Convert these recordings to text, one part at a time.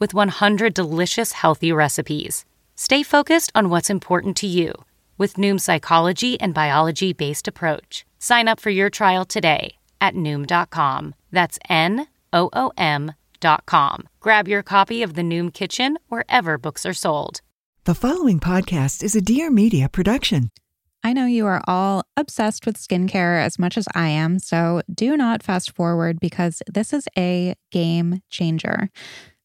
with 100 delicious healthy recipes. Stay focused on what's important to you with Noom's psychology and biology based approach. Sign up for your trial today at Noom.com. That's N O O M.com. Grab your copy of the Noom Kitchen wherever books are sold. The following podcast is a Dear Media production. I know you are all obsessed with skincare as much as I am, so do not fast forward because this is a game changer.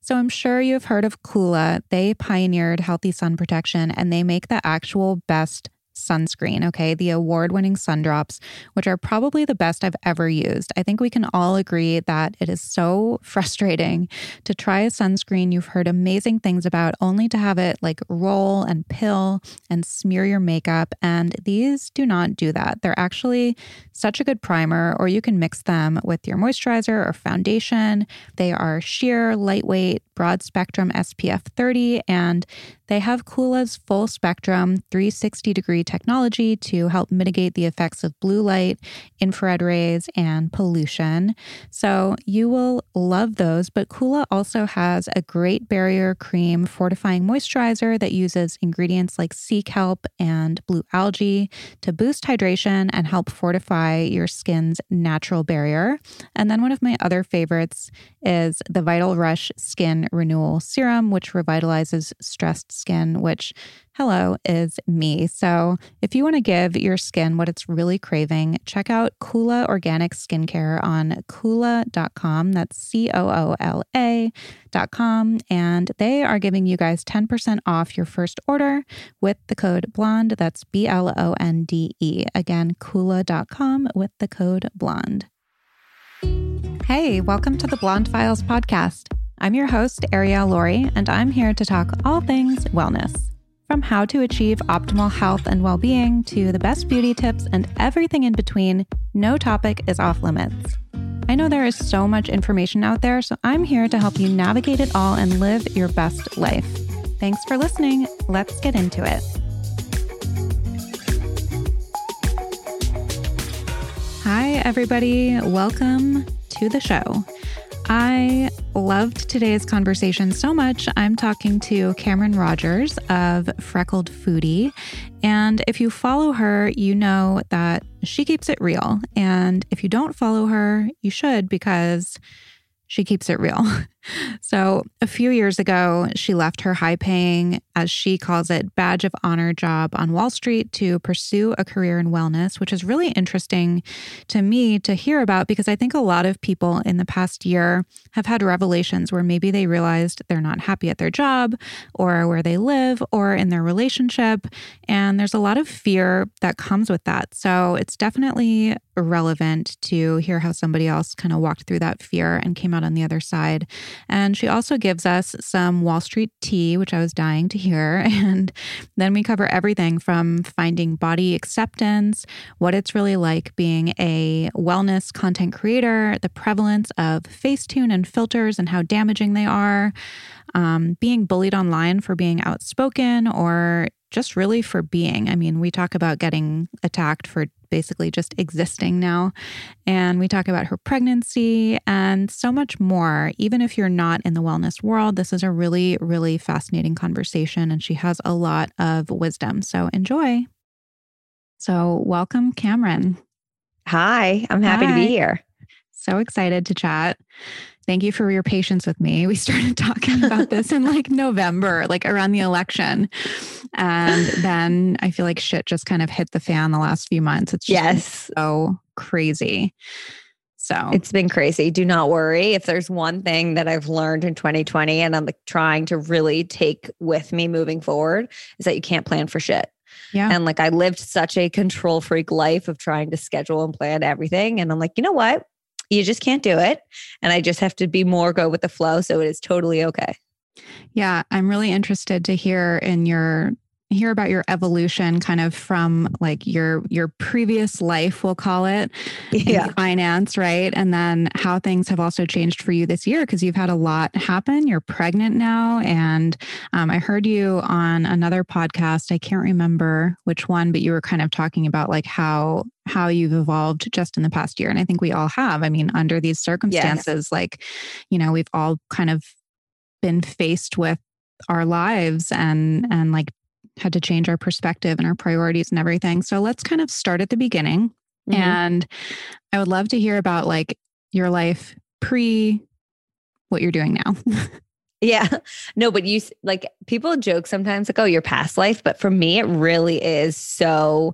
So I'm sure you've heard of Coola. They pioneered healthy sun protection and they make the actual best sunscreen, okay? The award winning sun drops, which are probably the best I've ever used. I think we can all agree that it is so frustrating to try a sunscreen you've heard amazing things about only to have it like roll and pill and smear your makeup. And these do not do that. They're actually such a good primer, or you can mix them with your moisturizer or foundation. They are sheer, lightweight, broad spectrum SPF 30, and they have Coola's full spectrum 360 degree technology to help mitigate the effects of blue light, infrared rays, and pollution. So you will love those. But Kula also has a great barrier cream fortifying moisturizer that uses ingredients like sea kelp and blue algae to boost hydration and help fortify your skin's natural barrier. And then one of my other favorites is the Vital Rush Skin Renewal Serum, which revitalizes stressed skin, which, hello, is me. So if you want to give your skin what it's really craving, check out Coola Organic Skincare on Coola.com. That's C O O L A.com. And they are giving you guys 10% off your first order with the code BLONDE. That's B L O N D E. Again, Coola.com with the code BLONDE. Hey, welcome to the Blonde Files podcast. I'm your host, Arielle Lorre, and I'm here to talk all things wellness. From how to achieve optimal health and well being to the best beauty tips and everything in between, no topic is off limits. I know there is so much information out there, so I'm here to help you navigate it all and live your best life. Thanks for listening. Let's get into it. Hi, everybody. Welcome to the show. I loved today's conversation so much. I'm talking to Cameron Rogers of Freckled Foodie. And if you follow her, you know that she keeps it real. And if you don't follow her, you should because she keeps it real. So, a few years ago, she left her high paying, as she calls it, badge of honor job on Wall Street to pursue a career in wellness, which is really interesting to me to hear about because I think a lot of people in the past year have had revelations where maybe they realized they're not happy at their job or where they live or in their relationship. And there's a lot of fear that comes with that. So, it's definitely relevant to hear how somebody else kind of walked through that fear and came out on the other side. And she also gives us some Wall Street tea, which I was dying to hear. And then we cover everything from finding body acceptance, what it's really like being a wellness content creator, the prevalence of Facetune and filters and how damaging they are, um, being bullied online for being outspoken or just really for being. I mean, we talk about getting attacked for basically just existing now. And we talk about her pregnancy and so much more. Even if you're not in the wellness world, this is a really, really fascinating conversation. And she has a lot of wisdom. So enjoy. So, welcome, Cameron. Hi, I'm happy Hi. to be here. So excited to chat. Thank you for your patience with me. We started talking about this in like November, like around the election. And then I feel like shit just kind of hit the fan the last few months. It's just yes. so crazy. So it's been crazy. Do not worry. If there's one thing that I've learned in 2020 and I'm like trying to really take with me moving forward is that you can't plan for shit. Yeah. And like I lived such a control freak life of trying to schedule and plan everything. And I'm like, you know what? You just can't do it. And I just have to be more go with the flow. So it is totally okay. Yeah. I'm really interested to hear in your hear about your evolution kind of from like your your previous life we'll call it yeah finance right and then how things have also changed for you this year because you've had a lot happen you're pregnant now and um, i heard you on another podcast i can't remember which one but you were kind of talking about like how how you've evolved just in the past year and i think we all have i mean under these circumstances yes. like you know we've all kind of been faced with our lives and and like had to change our perspective and our priorities and everything. So let's kind of start at the beginning. Mm-hmm. And I would love to hear about like your life pre what you're doing now. yeah. No, but you like people joke sometimes like, oh, your past life. But for me, it really is so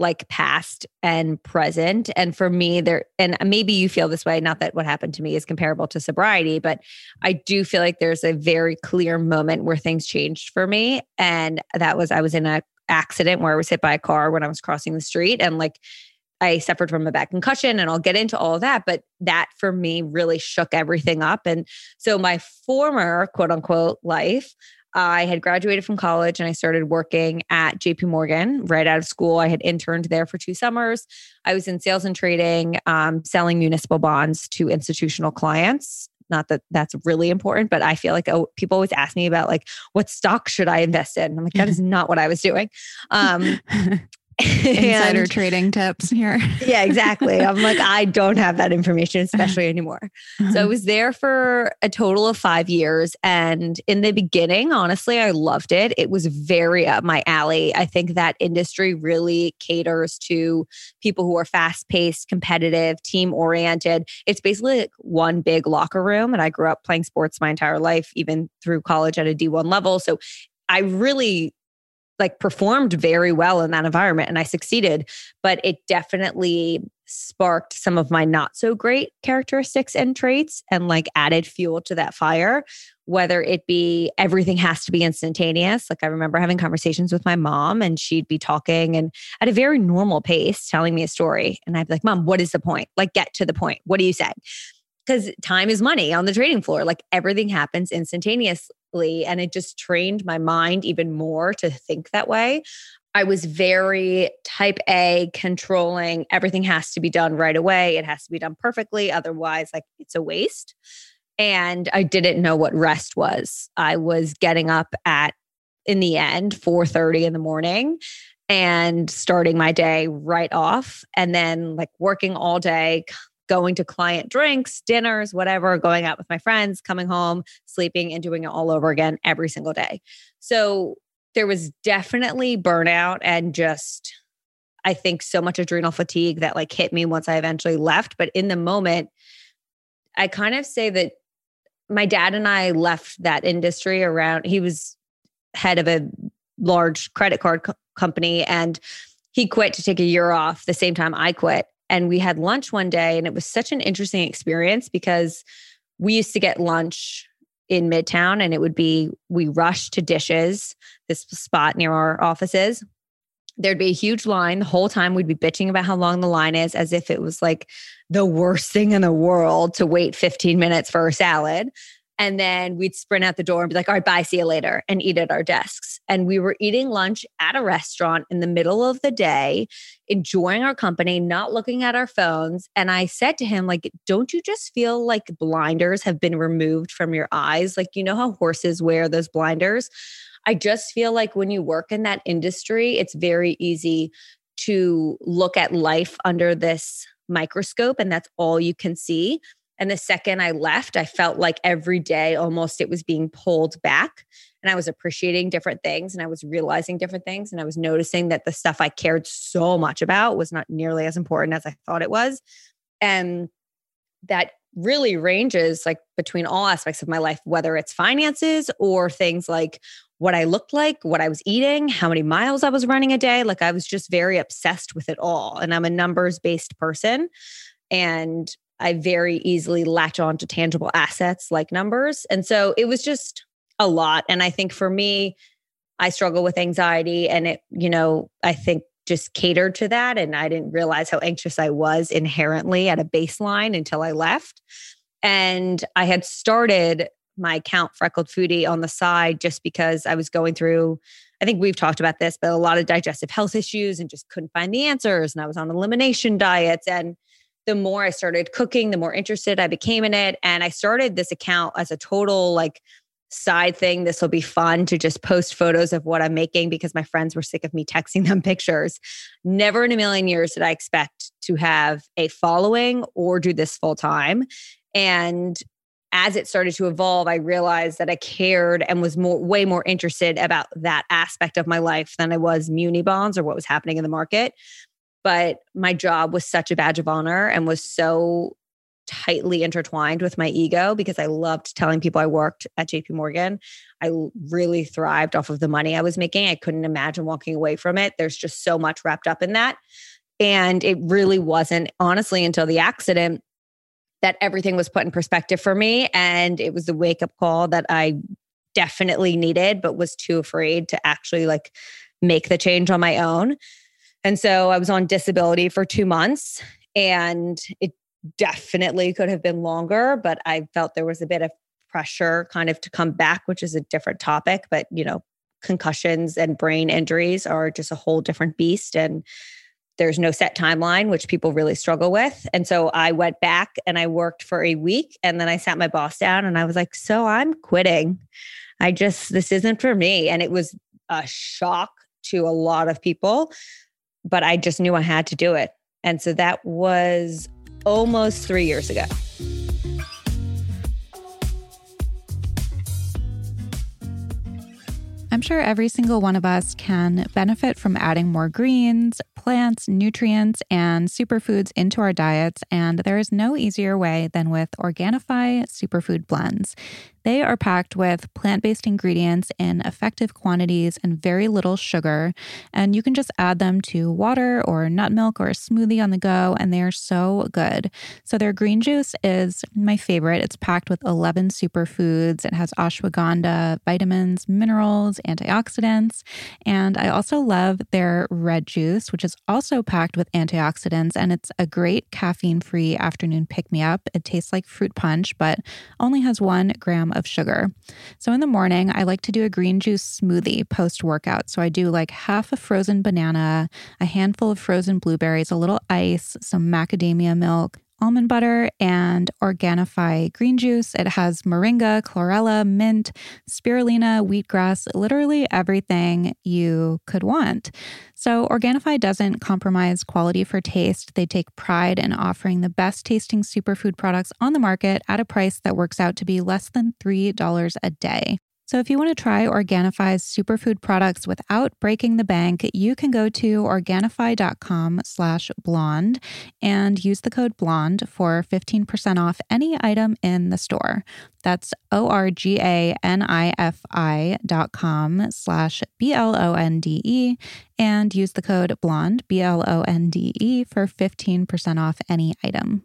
like past and present. And for me, there, and maybe you feel this way, not that what happened to me is comparable to sobriety, but I do feel like there's a very clear moment where things changed for me. And that was, I was in a accident where I was hit by a car when I was crossing the street. And like, I suffered from a back concussion, and I'll get into all of that. But that for me really shook everything up. And so my former quote unquote life, I had graduated from college and I started working at JP Morgan right out of school. I had interned there for two summers. I was in sales and trading, um, selling municipal bonds to institutional clients. Not that that's really important, but I feel like oh, people always ask me about like what stock should I invest in. I'm like that is not what I was doing. Um, Insider and, trading tips here. yeah, exactly. I'm like, I don't have that information, especially anymore. So I uh-huh. was there for a total of five years. And in the beginning, honestly, I loved it. It was very up my alley. I think that industry really caters to people who are fast paced, competitive, team oriented. It's basically like one big locker room. And I grew up playing sports my entire life, even through college at a D1 level. So I really like performed very well in that environment and I succeeded, but it definitely sparked some of my not so great characteristics and traits and like added fuel to that fire whether it be everything has to be instantaneous. Like i remember having conversations with my mom and she'd be talking and at a very normal pace telling me a story and i'd be like mom what is the point? Like get to the point. What do you say? Because time is money on the trading floor. Like everything happens instantaneously and it just trained my mind even more to think that way. I was very type A, controlling. Everything has to be done right away. It has to be done perfectly. Otherwise, like it's a waste. And I didn't know what rest was. I was getting up at, in the end, 4:30 in the morning and starting my day right off and then like working all day going to client drinks, dinners, whatever, going out with my friends, coming home, sleeping, and doing it all over again every single day. So there was definitely burnout and just, I think, so much adrenal fatigue that like hit me once I eventually left. But in the moment, I kind of say that my dad and I left that industry around, he was head of a large credit card co- company and he quit to take a year off the same time I quit. And we had lunch one day, and it was such an interesting experience because we used to get lunch in Midtown, and it would be we rushed to dishes, this spot near our offices. There'd be a huge line the whole time. We'd be bitching about how long the line is, as if it was like the worst thing in the world to wait 15 minutes for a salad. And then we'd sprint out the door and be like, all right, bye, see you later, and eat at our desks. And we were eating lunch at a restaurant in the middle of the day, enjoying our company, not looking at our phones. And I said to him, like, don't you just feel like blinders have been removed from your eyes? Like, you know how horses wear those blinders? I just feel like when you work in that industry, it's very easy to look at life under this microscope and that's all you can see. And the second I left, I felt like every day almost it was being pulled back. And I was appreciating different things and I was realizing different things. And I was noticing that the stuff I cared so much about was not nearly as important as I thought it was. And that really ranges like between all aspects of my life, whether it's finances or things like what I looked like, what I was eating, how many miles I was running a day. Like I was just very obsessed with it all. And I'm a numbers based person. And I very easily latch on to tangible assets like numbers. And so it was just a lot. And I think for me, I struggle with anxiety and it, you know, I think just catered to that. And I didn't realize how anxious I was inherently at a baseline until I left. And I had started my account Freckled Foodie on the side just because I was going through, I think we've talked about this, but a lot of digestive health issues and just couldn't find the answers. And I was on elimination diets. And the more I started cooking, the more interested I became in it. And I started this account as a total like side thing. This will be fun to just post photos of what I'm making because my friends were sick of me texting them pictures. Never in a million years did I expect to have a following or do this full time. And as it started to evolve, I realized that I cared and was more way more interested about that aspect of my life than I was muni bonds or what was happening in the market. But my job was such a badge of honor and was so tightly intertwined with my ego because I loved telling people I worked at JP Morgan. I really thrived off of the money I was making. I couldn't imagine walking away from it. There's just so much wrapped up in that. And it really wasn't, honestly, until the accident that everything was put in perspective for me. And it was the wake up call that I definitely needed, but was too afraid to actually like make the change on my own. And so I was on disability for two months and it definitely could have been longer, but I felt there was a bit of pressure kind of to come back, which is a different topic. But, you know, concussions and brain injuries are just a whole different beast. And there's no set timeline, which people really struggle with. And so I went back and I worked for a week. And then I sat my boss down and I was like, So I'm quitting. I just, this isn't for me. And it was a shock to a lot of people, but I just knew I had to do it. And so that was almost three years ago. I'm sure every single one of us can benefit from adding more greens, plants, nutrients, and superfoods into our diets, and there is no easier way than with Organifi superfood blends. They are packed with plant based ingredients in effective quantities and very little sugar. And you can just add them to water or nut milk or a smoothie on the go, and they are so good. So, their green juice is my favorite. It's packed with 11 superfoods, it has ashwagandha, vitamins, minerals, antioxidants. And I also love their red juice, which is also packed with antioxidants, and it's a great caffeine free afternoon pick me up. It tastes like fruit punch, but only has one gram of sugar. So in the morning, I like to do a green juice smoothie post workout. So I do like half a frozen banana, a handful of frozen blueberries, a little ice, some macadamia milk, almond butter and Organifi green juice. It has moringa, chlorella, mint, spirulina, wheatgrass, literally everything you could want. So, Organifi doesn't compromise quality for taste. They take pride in offering the best tasting superfood products on the market at a price that works out to be less than $3 a day. So if you want to try Organifi's superfood products without breaking the bank, you can go to Organifi.com slash blonde and use the code blonde for 15% off any item in the store. That's O-R-G-A-N-I-F-I dot com slash B-L-O-N-D-E and use the code blonde, B-L-O-N-D-E for 15% off any item.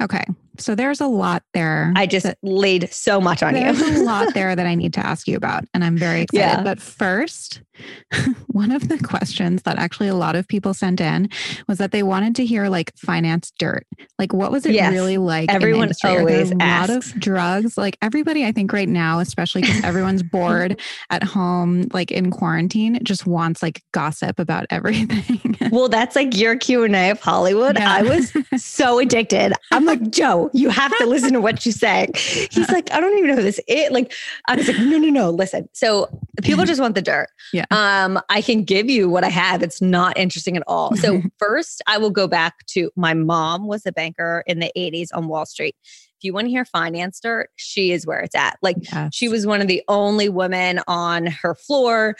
Okay, So there's a lot there. I just that- laid so much on there's you. There's a lot there that I need to ask you about, and I'm very excited. Yeah. But first, one of the questions that actually a lot of people sent in was that they wanted to hear like finance dirt. Like, what was it Yes. really like? in the Everyone industry? Always a lot asks. of drugs. Like everybody, I think right now, especially because everyone's bored at home, like in quarantine, just wants like gossip about everything. well, that's like your Q and A of Hollywood. Yeah. I was so addicted. I'm like, Joe, you have to listen to what she's saying. He's like, I don't even know who this is. Like, I was like, no, no, no. Listen. So people just want the dirt. Yeah. Um, I can give you what I have. It's not interesting at all. So first, I will go back to my mom was a banker in the 80s on Wall Street. If you want to hear finance dirt, she is where it's at. Like Yes. she was one of the only women on her floor.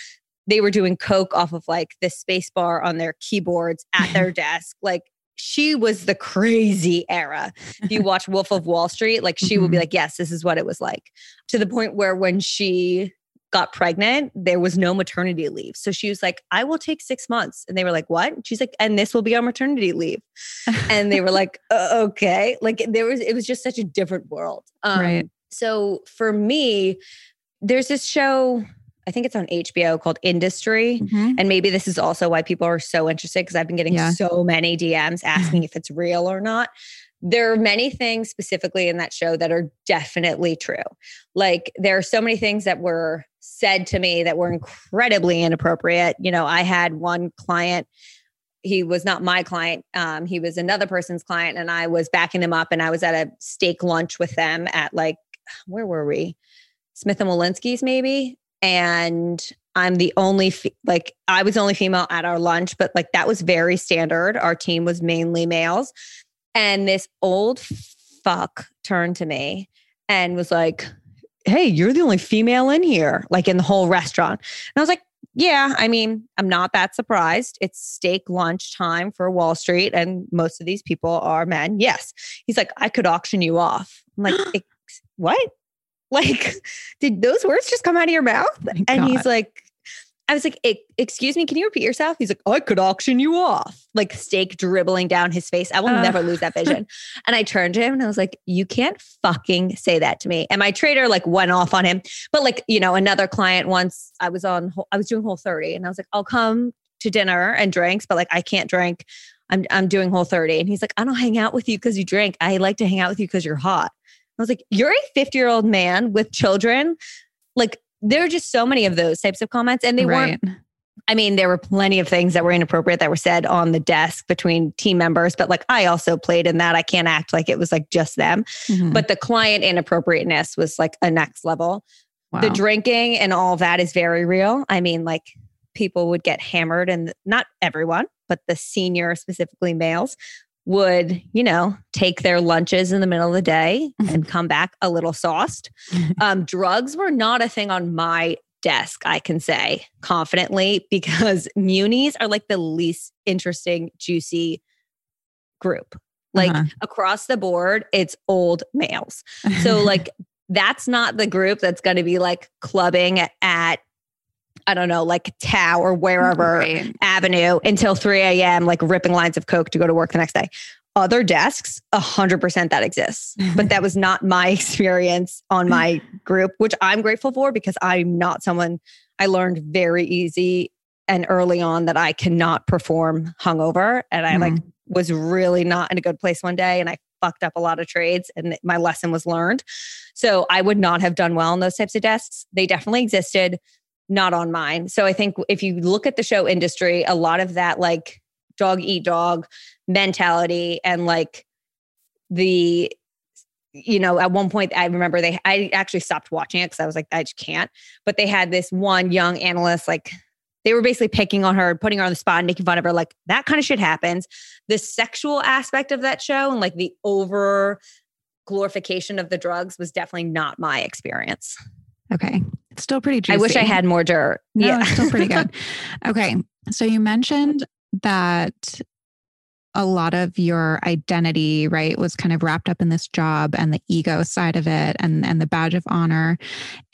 They were doing coke off of like the space bar on their keyboards at their desk. Like she was the crazy era. If you watch Wolf of Wall Street, like she will be Mhm. like, yes, this is what it was like. To the point where when she got pregnant, there was no maternity leave. So she was like, I will take six months. And they were like, what? She's like, and this will be our maternity leave. And they were like, uh, okay. Like there was, it was just such a different world. Um, Right. So for me, there's this show, I think it's on HBO called Industry. Mhm. And maybe this is also why people are so interested because I've been getting Yeah. so many DMs asking if it's real or not. There are many things specifically in that show that are definitely true. Like there are so many things that were said to me that were incredibly inappropriate. You know, I had one client, he was not my client, um, he was another person's client, and I was backing him up and I was at a steak lunch with them at like, where were we? Smith and Wollensky's maybe. And I'm the only, fe- like, I was the only female at our lunch, but like that was very standard. Our team was mainly males. And this old fuck turned to me and was like, Hey, you're the only female in here, like in the whole restaurant. And I was like, Yeah, I mean, I'm not that surprised. It's steak lunch time for Wall Street, and most of these people are men. Yes. He's like, I could auction you off. I'm like, What? Like, did those words just come out of your mouth? And he's like, I was like, "E- excuse me, can you repeat yourself? He's like, I could auction you off. Like steak dribbling down his face. I will Ugh. never lose that vision. and I turned to him and I was like, you can't fucking say that to me. And my trader like went off on him. But like, you know, another client once I was on, I was doing Whole30 and I was like, I'll come to dinner and drinks, but like, I can't drink. I'm, I'm doing Whole30. And he's like, I don't hang out with you because you drink. I like to hang out with you because you're hot. I was like, you're a 50 year old man with children. Like, there are just so many of those types of comments. And they weren't. I mean, there were plenty of things that were inappropriate that were said on the desk between team members, but like I also played in that. I can't act like it was like just them. Mhm. But the client inappropriateness was like a next level. Wow. The drinking and all that is very real. I mean, like people would get hammered, and not everyone, but the senior, specifically males, would, you know, take their lunches in the middle of the day and come back a little sauced. Um, drugs were not a thing on my desk, I can say confidently, because munis are like the least interesting, juicy group. Like Uh-huh. across the board, it's old males. So, like, that's not the group that's going to be like clubbing at, I don't know, like Tao or wherever Right. avenue until 3 a.m., like ripping lines of Coke to go to work the next day. Other desks, 100% that exists. But that was not my experience on my group, which I'm grateful for because I'm not someone I learned very easy and early on that I cannot perform hungover. And I like mm-hmm. was really not in a good place one day and I fucked up a lot of trades and my lesson was learned. So I would not have done well on those types of desks. They definitely existed, not on mine. So I think if you look at the show industry, a lot of that like dog eat dog mentality and like the you know at one point i remember they i actually stopped watching it because i was like i just can't but they had this one young analyst like they were basically picking on her putting her on the spot and making fun of her like that kind of shit happens the sexual aspect of that show and like the over glorification of the drugs was definitely not my experience Okay. Still pretty juicy. i wish i had more dirt No, it's still pretty good. Okay. So you mentioned that a lot of your identity, right, was kind of wrapped up in this job and the ego side of it and and the badge of honor.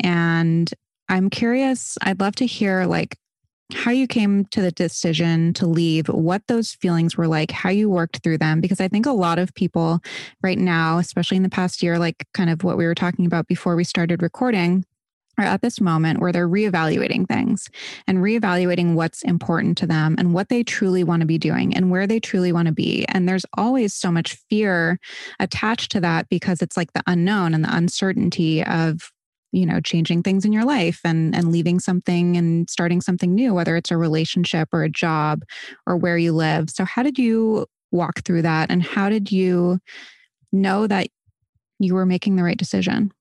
And I'm curious, I'd love to hear like how you came to the decision to leave, what those feelings were like, how you worked through them. Because I think a lot of people right now, especially in the past year, like kind of what we were talking about before we started recording, are at this moment where they're reevaluating things and reevaluating what's important to them and what they truly want to be doing and where they truly want to be. And there's always so much fear attached to that because it's like the unknown and the uncertainty of you know changing things in your life and and leaving something and starting something new whether it's a relationship or a job or where you live so how did you walk through that and how did you know that you were making the right decision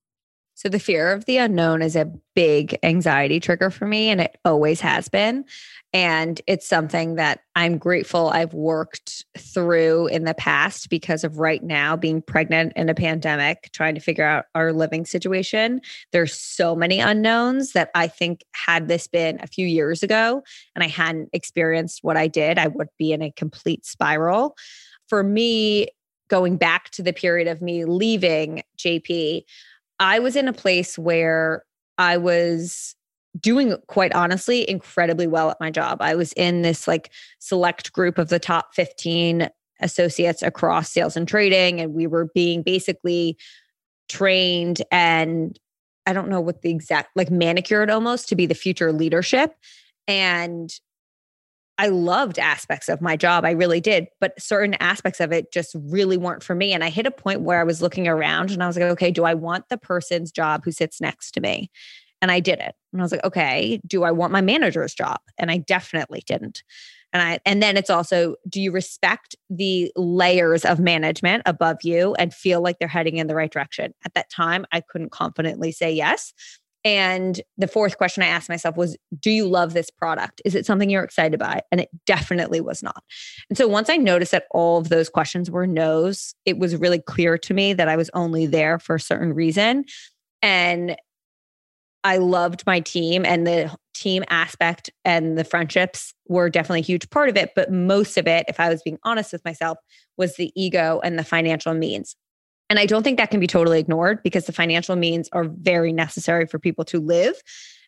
so the fear of the unknown is a big anxiety trigger for me, and it always has been. And it's something that I'm grateful I've worked through in the past because of right now being pregnant in a pandemic, trying to figure out our living situation. There's so many unknowns that I think had this been a few years ago and I hadn't experienced what I did, I would be in a complete spiral. For me, going back to the period of me leaving JP, I was in a place where I was doing quite honestly incredibly well at my job. I was in this like select group of the top 15 associates across sales and trading and we were being basically trained and I don't know what the exact like manicured almost to be the future leadership and I loved aspects of my job. I really did. But certain aspects of it just really weren't for me. And I hit a point where I was looking around and I was like, okay, do I want the person's job who sits next to me? And I did it. And I was like, okay, do I want my manager's job? And I definitely didn't. And I and then it's also do you respect the layers of management above you and feel like they're heading in the right direction? At that time, I couldn't confidently say yes. And the fourth question I asked myself was, Do you love this product? Is it something you're excited by? And it definitely was not. And so once I noticed that all of those questions were no's, it was really clear to me that I was only there for a certain reason. And I loved my team and the team aspect and the friendships were definitely a huge part of it. But most of it, if I was being honest with myself, was the ego and the financial means. And I don't think that can be totally ignored because the financial means are very necessary for people to live.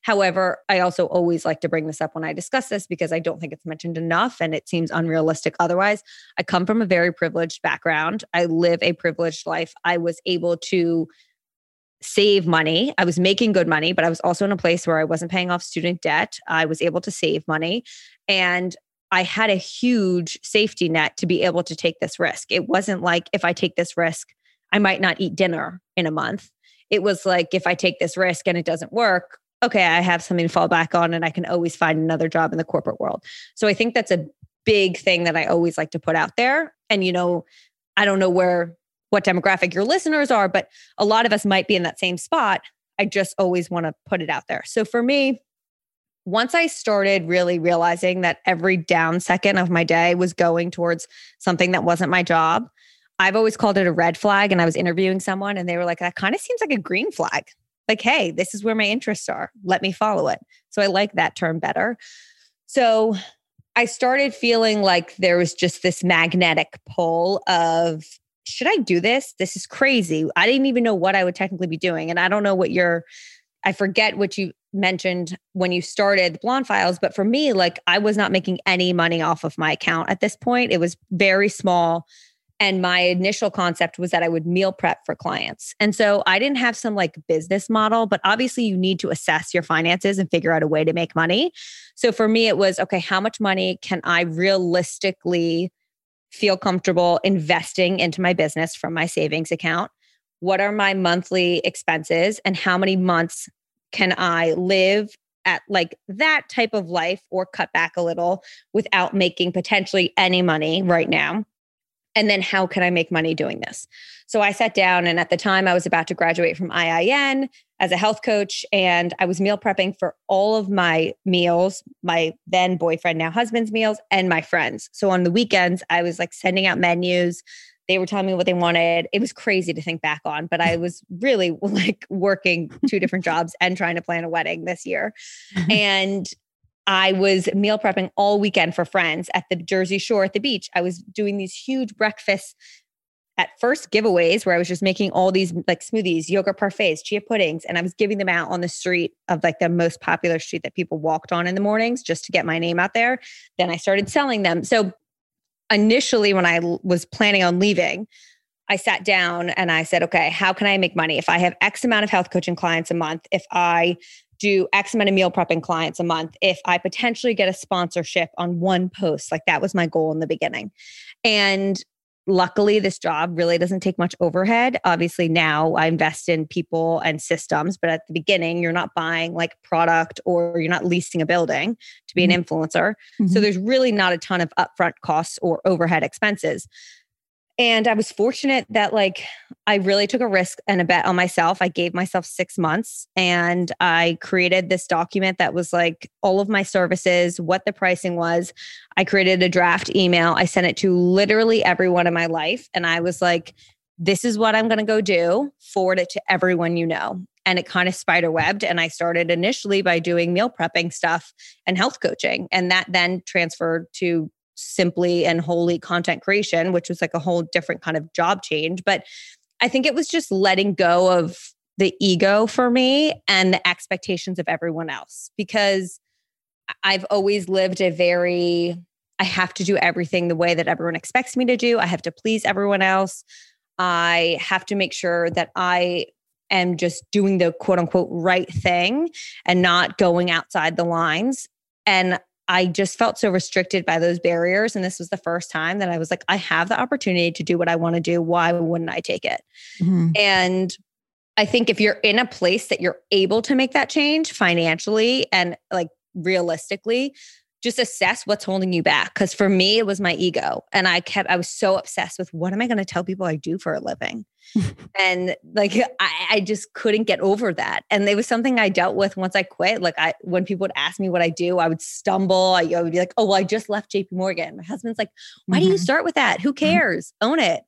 However, I also always like to bring this up when I discuss this because I don't think it's mentioned enough and it seems unrealistic otherwise. I come from a very privileged background. I live a privileged life. I was able to save money. I was making good money, but I was also in a place where I wasn't paying off student debt. I was able to save money and I had a huge safety net to be able to take this risk. It wasn't like if I take this risk, I might not eat dinner in a month. It was like, if I take this risk and it doesn't work, okay, I have something to fall back on and I can always find another job in the corporate world. So I think that's a big thing that I always like to put out there. And, you know, I don't know where, what demographic your listeners are, but a lot of us might be in that same spot. I just always want to put it out there. So for me, once I started really realizing that every down second of my day was going towards something that wasn't my job, I've always called it a red flag. And I was interviewing someone and they were like, that kind of seems like a green flag. Like, hey, this is where my interests are. Let me follow it. So I like that term better. So I started feeling like there was just this magnetic pull of, should I do this? This is crazy. I didn't even know what I would technically be doing. And I don't know what your, I forget what you mentioned when you started the Blonde Files, but for me, like I was not making any money off of my account at this point. It was very small and my initial concept was that I would meal prep for clients. And so I didn't have some like business model, but obviously you need to assess your finances and figure out a way to make money. So for me, it was okay, how much money can I realistically feel comfortable investing into my business from my savings account? What are my monthly expenses and how many months can I live at like that type of life or cut back a little without making potentially any money right now? And then how can I make money doing this? So I sat down, and at the time, I was about to graduate from IIN as a health coach, and I was meal prepping for all of my meals, my then boyfriend, now husband's meals, and my friends. So on the weekends, I was like sending out menus. They were telling me what they wanted. It was crazy to think back on, but I was really like working two different jobs and trying to plan a wedding this year. Mm-hmm. and I was meal prepping all weekend for friends at the Jersey Shore at the beach. I was doing these huge breakfasts at first giveaways where I was just making all these like smoothies, yogurt parfaits, chia puddings, and I was giving them out on the street of like the most popular street that people walked on in the mornings just to get my name out there. Then I started selling them. So initially, when I was planning on leaving, I sat down and I said, okay, how can I make money? If I have X amount of health coaching clients a month, if I do X amount of meal prepping clients a month, if I potentially get a sponsorship on one post, like that was my goal in the beginning. And luckily this job really doesn't take much overhead obviously now i invest in people and systems but at the beginning you're not buying like product or you're not leasing a building to be mm-hmm. an influencer mm-hmm. so there's really not a ton of upfront costs or overhead expenses and I was fortunate that like I really took a risk and a bet on myself. I gave myself 6 months and I created this document that was like all of my services, what the pricing was. I created a draft email. I sent it to literally everyone in my life and I was like this is what I'm going to go do. Forward it to everyone you know. And it kind of spider webbed. And I started initially by doing meal prepping stuff and health coaching. And that then transferred to simply and wholly content creation, which was like a whole different kind of job change. But I think it was just letting go of the ego for me and the expectations of everyone else because I've always lived a very, I have to do everything the way that everyone expects me to do. I have to please everyone else. I have to make sure that I am just doing the quote unquote right thing and not going outside the lines. And I just felt so restricted by those barriers. And this was the first time that I was like, I have the opportunity to do what I want to do. Why wouldn't I take it? Mm-hmm. And I think if you're in a place that you're able to make that change financially and like realistically, just assess what's holding you back. Cause for me, it was my ego. And I kept, I was so obsessed with what am I going to tell people I do for a living? and like, I, I, just couldn't get over that. And it was something I dealt with once I quit. Like, I, when people would ask me what I do, I would stumble. I, I would be like, oh, well, I just left JP Morgan. My husband's like, why mm-hmm. do you mm-hmm. start with that? Who mm-hmm. cares? Mm-hmm. Own it.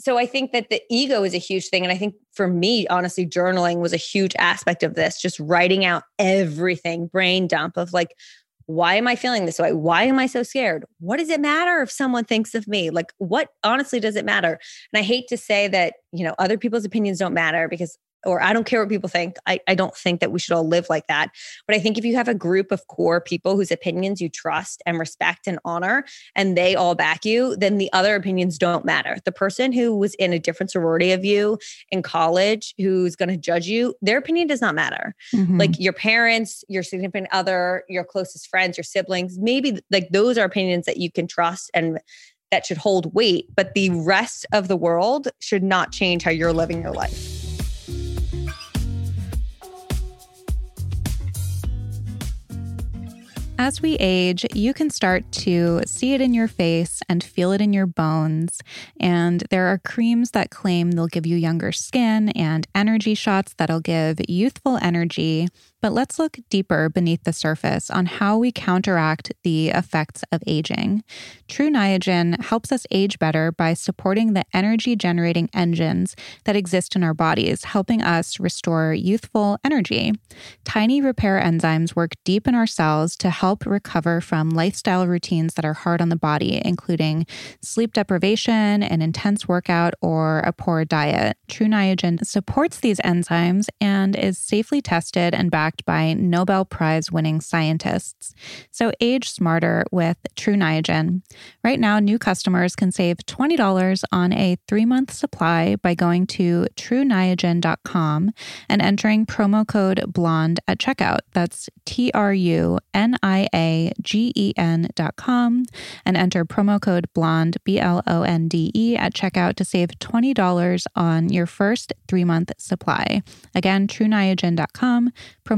So I think that the ego is a huge thing. And I think for me, honestly, journaling was a huge aspect of this, just writing out everything, brain dump of like, why am I feeling this way? Why am I so scared? What does it matter if someone thinks of me? Like, what honestly does it matter? And I hate to say that, you know, other people's opinions don't matter because or I don't care what people think. I, I don't think that we should all live like that. But I think if you have a group of core people whose opinions you trust and respect and honor, and they all back you, then the other opinions don't matter. The person who was in a different sorority of you in college who's going to judge you, their opinion does not matter. Mm-hmm. Like your parents, your significant other, your closest friends, your siblings, maybe like those are opinions that you can trust and that should hold weight. But the rest of the world should not change how you're living your life. As we age, you can start to see it in your face and feel it in your bones. And there are creams that claim they'll give you younger skin and energy shots that'll give youthful energy. But let's look deeper beneath the surface on how we counteract the effects of aging. Tru Niagen helps us age better by supporting the energy generating engines that exist in our bodies, helping us restore youthful energy. Tiny repair enzymes work deep in our cells to help recover from lifestyle routines that are hard on the body, including sleep deprivation, an intense workout, or a poor diet. Tru Niagen supports these enzymes and is safely tested and backed backed by Nobel Prize winning scientists. So age smarter with Tru Niagen. Right now, new customers can save $20 on a three month supply by going to truniagen.com and entering promo code BLONDE at checkout. That's T R U N I A G E N.com and enter promo code BLONDE, B L O N D E, at checkout to save $20 on your first three month supply. Again, truniagen.com, promo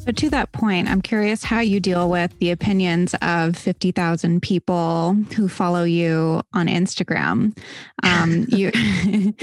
So, to that point, I'm curious how you deal with the opinions of 50,000 people who follow you on Instagram. Um, you,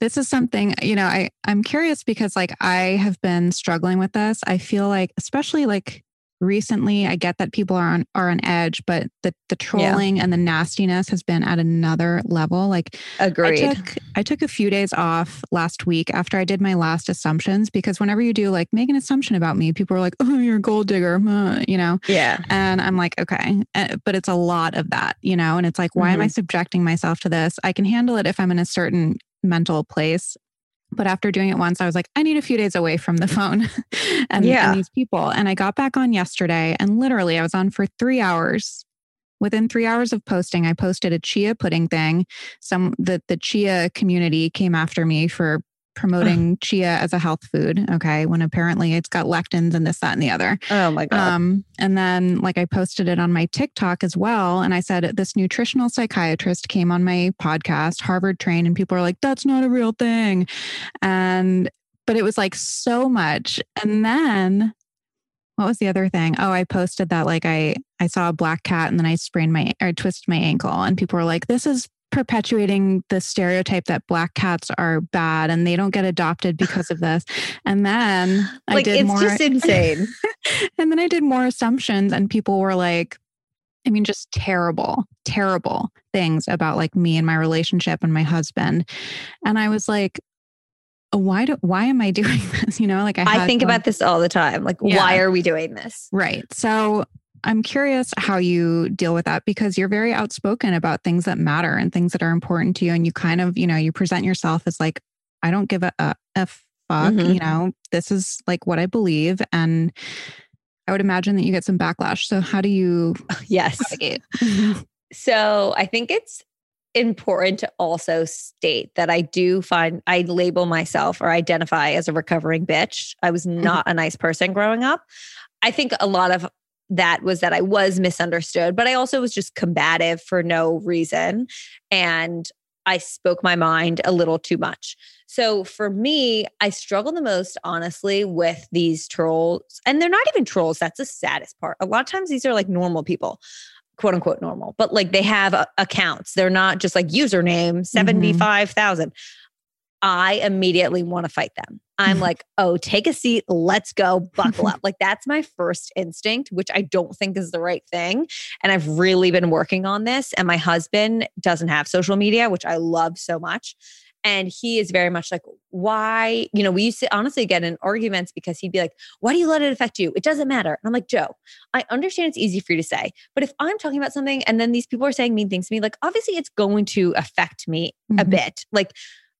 this is something, you know, I, I'm curious because like I have been struggling with this. I feel like, especially like recently. I get that people are on are on edge but the the trolling yeah. and the nastiness has been at another level. Like agreed. I took, I took a few days off last week after i did my last assumptions because whenever you do like make an assumption about me people are like oh you're a gold digger you know? Yeah. And i'm like okay. Eh, but it's a lot of that you know? And it's like why mm-hmm. am i mm-hmm. subjecting myself to this? I can handle it if i'm in a certain mental place but after doing it once, I was like, I need a few days away from the phone and, yeah. and these people. And I got back on yesterday and literally I was on for three hours within three hours of posting i posted a chia pudding thing some the, the chia community came after me for promoting chia as a health food. Okay. When apparently it's got lectins and this, that, and the other. Oh my God. Um, and then, like, I posted it on my TikTok as well. And I said, this nutritional psychiatrist came on my podcast, Harvard trained, and people are like, that's not a real thing. And, but it was like so much. And then, what was the other thing? Oh, I posted that like I I saw a black cat and then I sprained my or twisted my ankle and people were like, this is perpetuating the stereotype that black cats are bad and they don't get adopted because of this. And then like, I did it's more, just insane. and then I did more assumptions and people were like, I mean, just terrible, terrible things about like me and my relationship and my husband. And I was like, why do why am I doing this? You know, like I, I think one, about this all the time. Like, yeah. why are we doing this? Right. So I'm curious how you deal with that because you're very outspoken about things that matter and things that are important to you. And you kind of, you know, you present yourself as like, I don't give a, a, a fuck, mm-hmm. you know, this is like what I believe. And I would imagine that you get some backlash. So how do you? Yes. so I think it's important to also state that I do find I label myself or identify as a recovering bitch. I was mm-hmm. not a nice person growing up. I think a lot of that was that I was misunderstood, but I also was just combative for no reason. And I spoke my mind a little too much. So for me, I struggle the most, honestly, with these trolls. And they're not even trolls. That's the saddest part. A lot of times these are like normal people, quote unquote normal, but like they have accounts. They're not just like username mm-hmm. 75,000. I immediately want to fight them. I'm like, oh, take a seat, let's go, buckle up. Like, that's my first instinct, which I don't think is the right thing. And I've really been working on this. And my husband doesn't have social media, which I love so much. And he is very much like, why? You know, we used to honestly get in arguments because he'd be like, why do you let it affect you? It doesn't matter. And I'm like, Joe, I understand it's easy for you to say, but if I'm talking about something and then these people are saying mean things to me, like, obviously it's going to affect me mm-hmm. a bit. Like,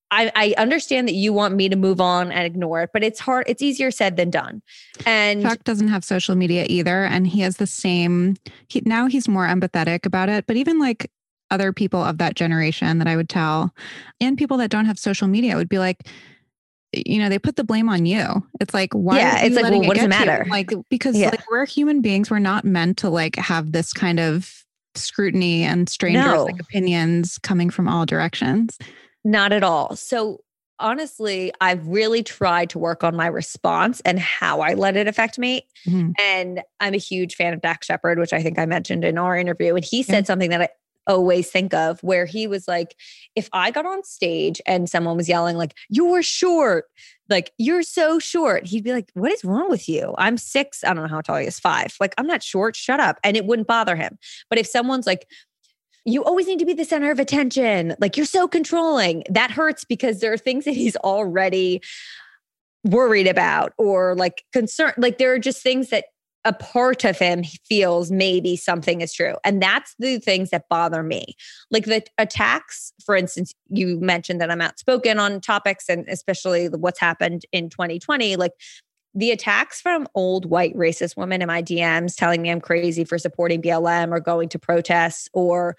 I, I understand that you want me to move on and ignore it, but it's hard. It's easier said than done. And Chuck doesn't have social media either, and he has the same. He, now he's more empathetic about it, but even like other people of that generation that I would tell, and people that don't have social media would be like, you know, they put the blame on you. It's like, why? Yeah, it's like, well, what does it matter? You? Like, because yeah. like we're human beings, we're not meant to like have this kind of scrutiny and strangers no. like opinions coming from all directions. Not at all. So honestly, I've really tried to work on my response and how I let it affect me. Mm-hmm. And I'm a huge fan of Dax Shepard, which I think I mentioned in our interview. And he said yeah. something that I always think of where he was like, if I got on stage and someone was yelling, like, you're short, like, you're so short, he'd be like, what is wrong with you? I'm six. I don't know how tall he is, five. Like, I'm not short. Shut up. And it wouldn't bother him. But if someone's like, you always need to be the center of attention. Like you're so controlling. That hurts because there are things that he's already worried about or like concerned. Like there are just things that a part of him feels maybe something is true. And that's the things that bother me. Like the attacks, for instance, you mentioned that I'm outspoken on topics and especially what's happened in 2020. Like the attacks from old white racist women in my DMs telling me I'm crazy for supporting BLM or going to protests or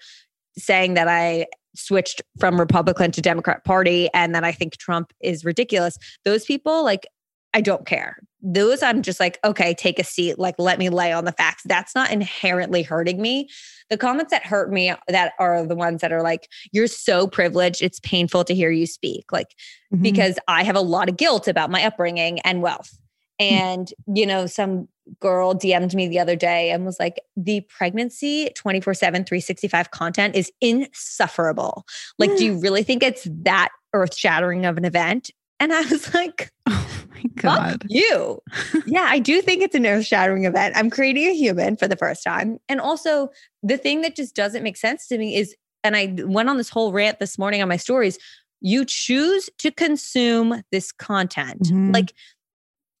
saying that I switched from Republican to Democrat Party and that I think Trump is ridiculous. Those people, like, I don't care. Those I'm just like, okay, take a seat. Like, let me lay on the facts. That's not inherently hurting me. The comments that hurt me that are the ones that are like, you're so privileged. It's painful to hear you speak. Like, mm-hmm. because I have a lot of guilt about my upbringing and wealth. And, you know, some girl DM'd me the other day and was like, the pregnancy 24 7, 365 content is insufferable. Like, do you really think it's that earth shattering of an event? And I was like, oh my God. you. yeah, I do think it's an earth shattering event. I'm creating a human for the first time. And also, the thing that just doesn't make sense to me is, and I went on this whole rant this morning on my stories, you choose to consume this content. Mhm. Like,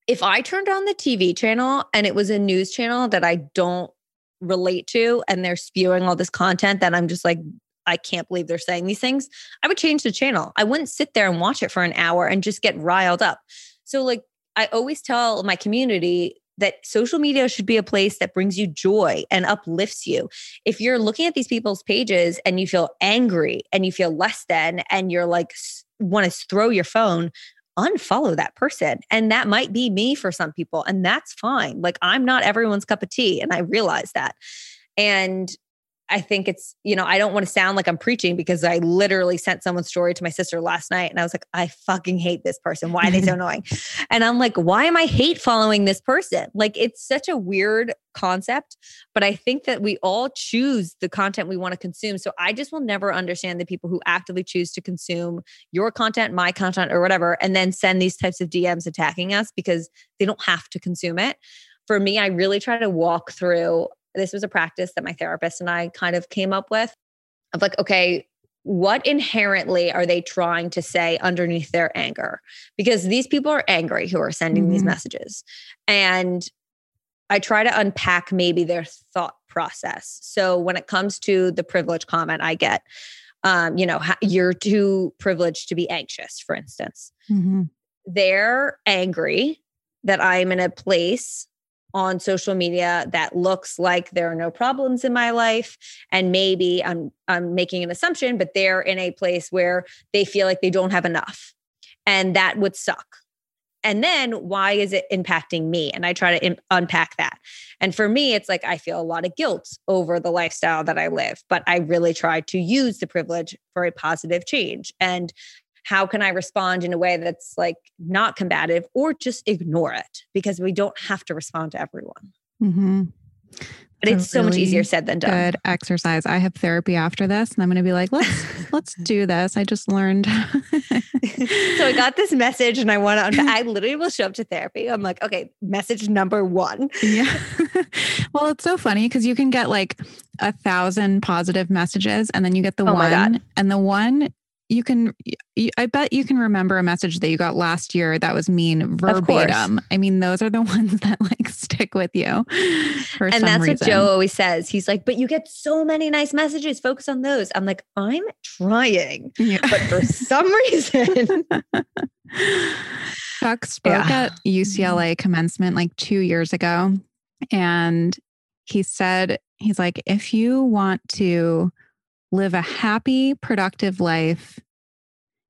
if I turned on the TV channel and it was a news channel that I don't relate to and they're spewing all this content that I'm just like, I can't believe they're saying these things, I would change the channel. I wouldn't sit there and watch it for an hour and just get riled up. So, like, I always tell my community that social media should be a place that brings you joy and uplifts you. If you're looking at these people's pages and you feel angry and you feel less than, and you're like, want to throw your phone, unfollow that person. And that might be me for some people. And that's fine. Like, I'm not everyone's cup of tea. And I realize that. And I think it's, you know, I don't want to sound like I'm preaching because I literally sent someone's story to my sister last night and I was like, I fucking hate this person. Why are they so annoying? And I'm like, why am I hate following this person? Like, it's such a weird concept, but I think that we all choose the content we want to consume. So I just will never understand the people who actively choose to consume your content, my content, or whatever, and then send these types of DMs attacking us because they don't have to consume it. For me, I really try to walk through this was a practice that my therapist and I kind of came up with of like, okay, what inherently are they trying to say underneath their anger? Because these people are angry who are sending these Mhm. messages. And I try to unpack maybe their thought process. So when it comes to the privilege comment I get, um, you know, you're too privileged to be anxious, for instance Mhm. they're angry that I'm in a place on social media that looks like there are no problems in my life and maybe I'm I'm making an assumption but they're in a place where they feel like they don't have enough and that would suck. And then why is it impacting me? And I try to unpack that. And for me it's like I feel a lot of guilt over the lifestyle that I live, but I really try to use the privilege for a positive change and how can I respond in a way that's like not combative or just ignore it because we don't have to respond to everyone. Mhm. But It's so much easier said than done. Good exercise. I have therapy after this, and I'm going to be like, let's let's do this. I just learned. so I got this message and I want to, I literally will show up to therapy. I'm like, okay, message number one. Yeah. well, it's so funny because you can get like a thousand positive messages and then you get the Oh one and the one you can I bet you can remember a message that you got last year that was mean verbatim. I mean, those are the ones that like stick with you for and that's reason. what Joe always says. He's like, but you get so many nice messages. Focus on those. I'm like, I'm trying. Yeah. But for some reason, Chuck spoke Yeah. at UCLA commencement like two years ago. And he said, he's like, if you want to live a happy, productive life,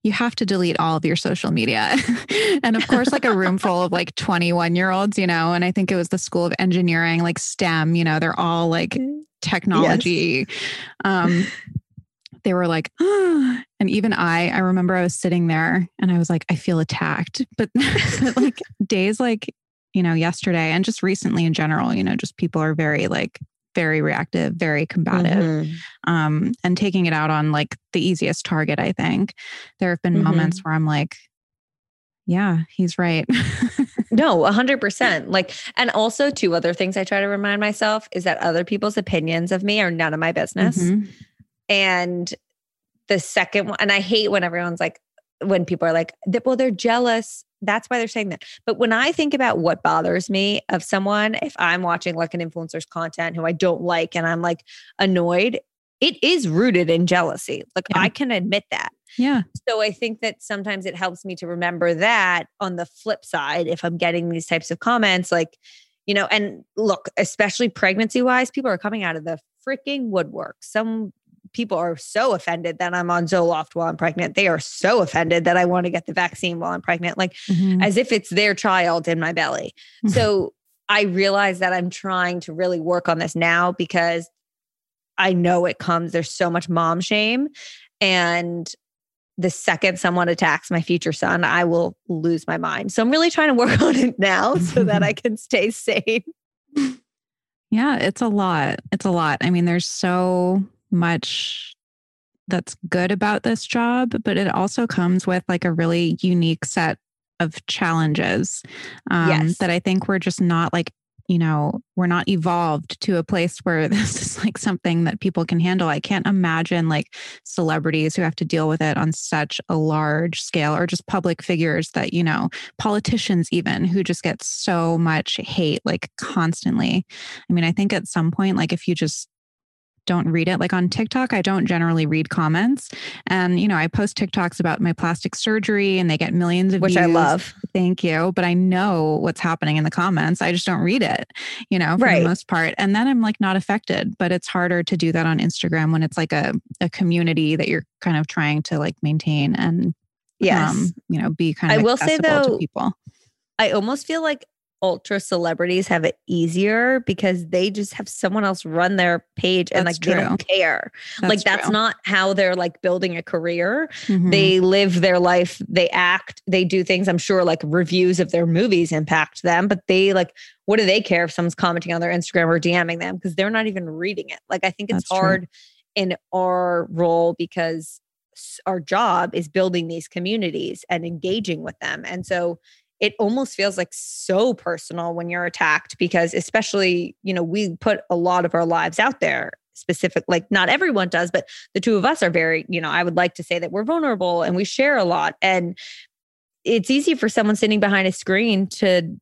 you have to delete all of your social media. and of course, like a room full of like 21 year olds, you know, and I think it was the School of Engineering, like STEM, you know, they're all like technology. Um, they were like, and even I, I remember I was sitting there and I was like, I feel attacked. But, but like days like, you know, yesterday and just recently in general, you know, just people are very like, very reactive, very combative, Mhm. um, and taking it out on like the easiest target. I think there have been Mhm. moments where I'm like, yeah, he's right. No, a hundred percent. Like, and also two other things I try to remind myself is that other people's opinions of me are none of my business. Mhm. And the second one, and I hate when everyone's like, when people are like, well, they're jealous. That's why they're saying that. But when I think about what bothers me of someone, if I'm watching like an influencer's content who I don't like and I'm like annoyed, it is rooted in jealousy. Like Yeah. I can admit that. Yeah. So I think that sometimes it helps me to remember that on the flip side, if I'm getting these types of comments, like, you know, and look, especially pregnancy wise, people are coming out of the freaking woodwork. Some people are so offended that I'm on Zoloft while I'm pregnant. They are so offended that I want to get the vaccine while I'm pregnant, like Mhm. as if it's their child in my belly. So I realize that I'm trying to really work on this now because I know it comes, there's so much mom shame. And the second someone attacks my future son, I will lose my mind. So I'm really trying to work on it now so that I can stay sane. Yeah, it's a lot. It's a lot. I mean, there's so much that's good about this job, but it also comes with like a really unique set of challenges um, Yes. that I think we're just not like, you know, we're not evolved to a place where this is like something that people can handle. I can't imagine like celebrities who have to deal with it on such a large scale or just public figures that, you know, politicians even who just get so much hate like constantly. I mean, I think at some point, like if you just don't read it. Like on TikTok, I don't generally read comments. And, you know, I post TikToks about my plastic surgery and they get millions of which I love. Thank you. But I know what's happening in the comments. I just don't read it, you know, for Right. the most part. And then I'm like not affected. But it's harder to do that on Instagram when it's like a, a community that you're kind of trying to like maintain and, Yes. um, you know, be kind of I will say, though, to people. I almost feel like ultra celebrities have it easier because they just have someone else run their page and That's like they don't care. like that's true. not how they're like building a career. Mhm. They live their life, they act, they do things. I'm sure like reviews of their movies impact them, but they like, what do they care if someone's commenting on their Instagram or DMing them? Because they're not even reading it. Like, I think it's That's true. hard in our role because our job is building these communities and engaging with them. And so it almost feels like so personal when you're attacked because especially, you know, we put a lot of our lives out there specific like not everyone does but the two of us are very you know i would like to say that we're vulnerable and we share a lot and it's easy for someone sitting behind a screen to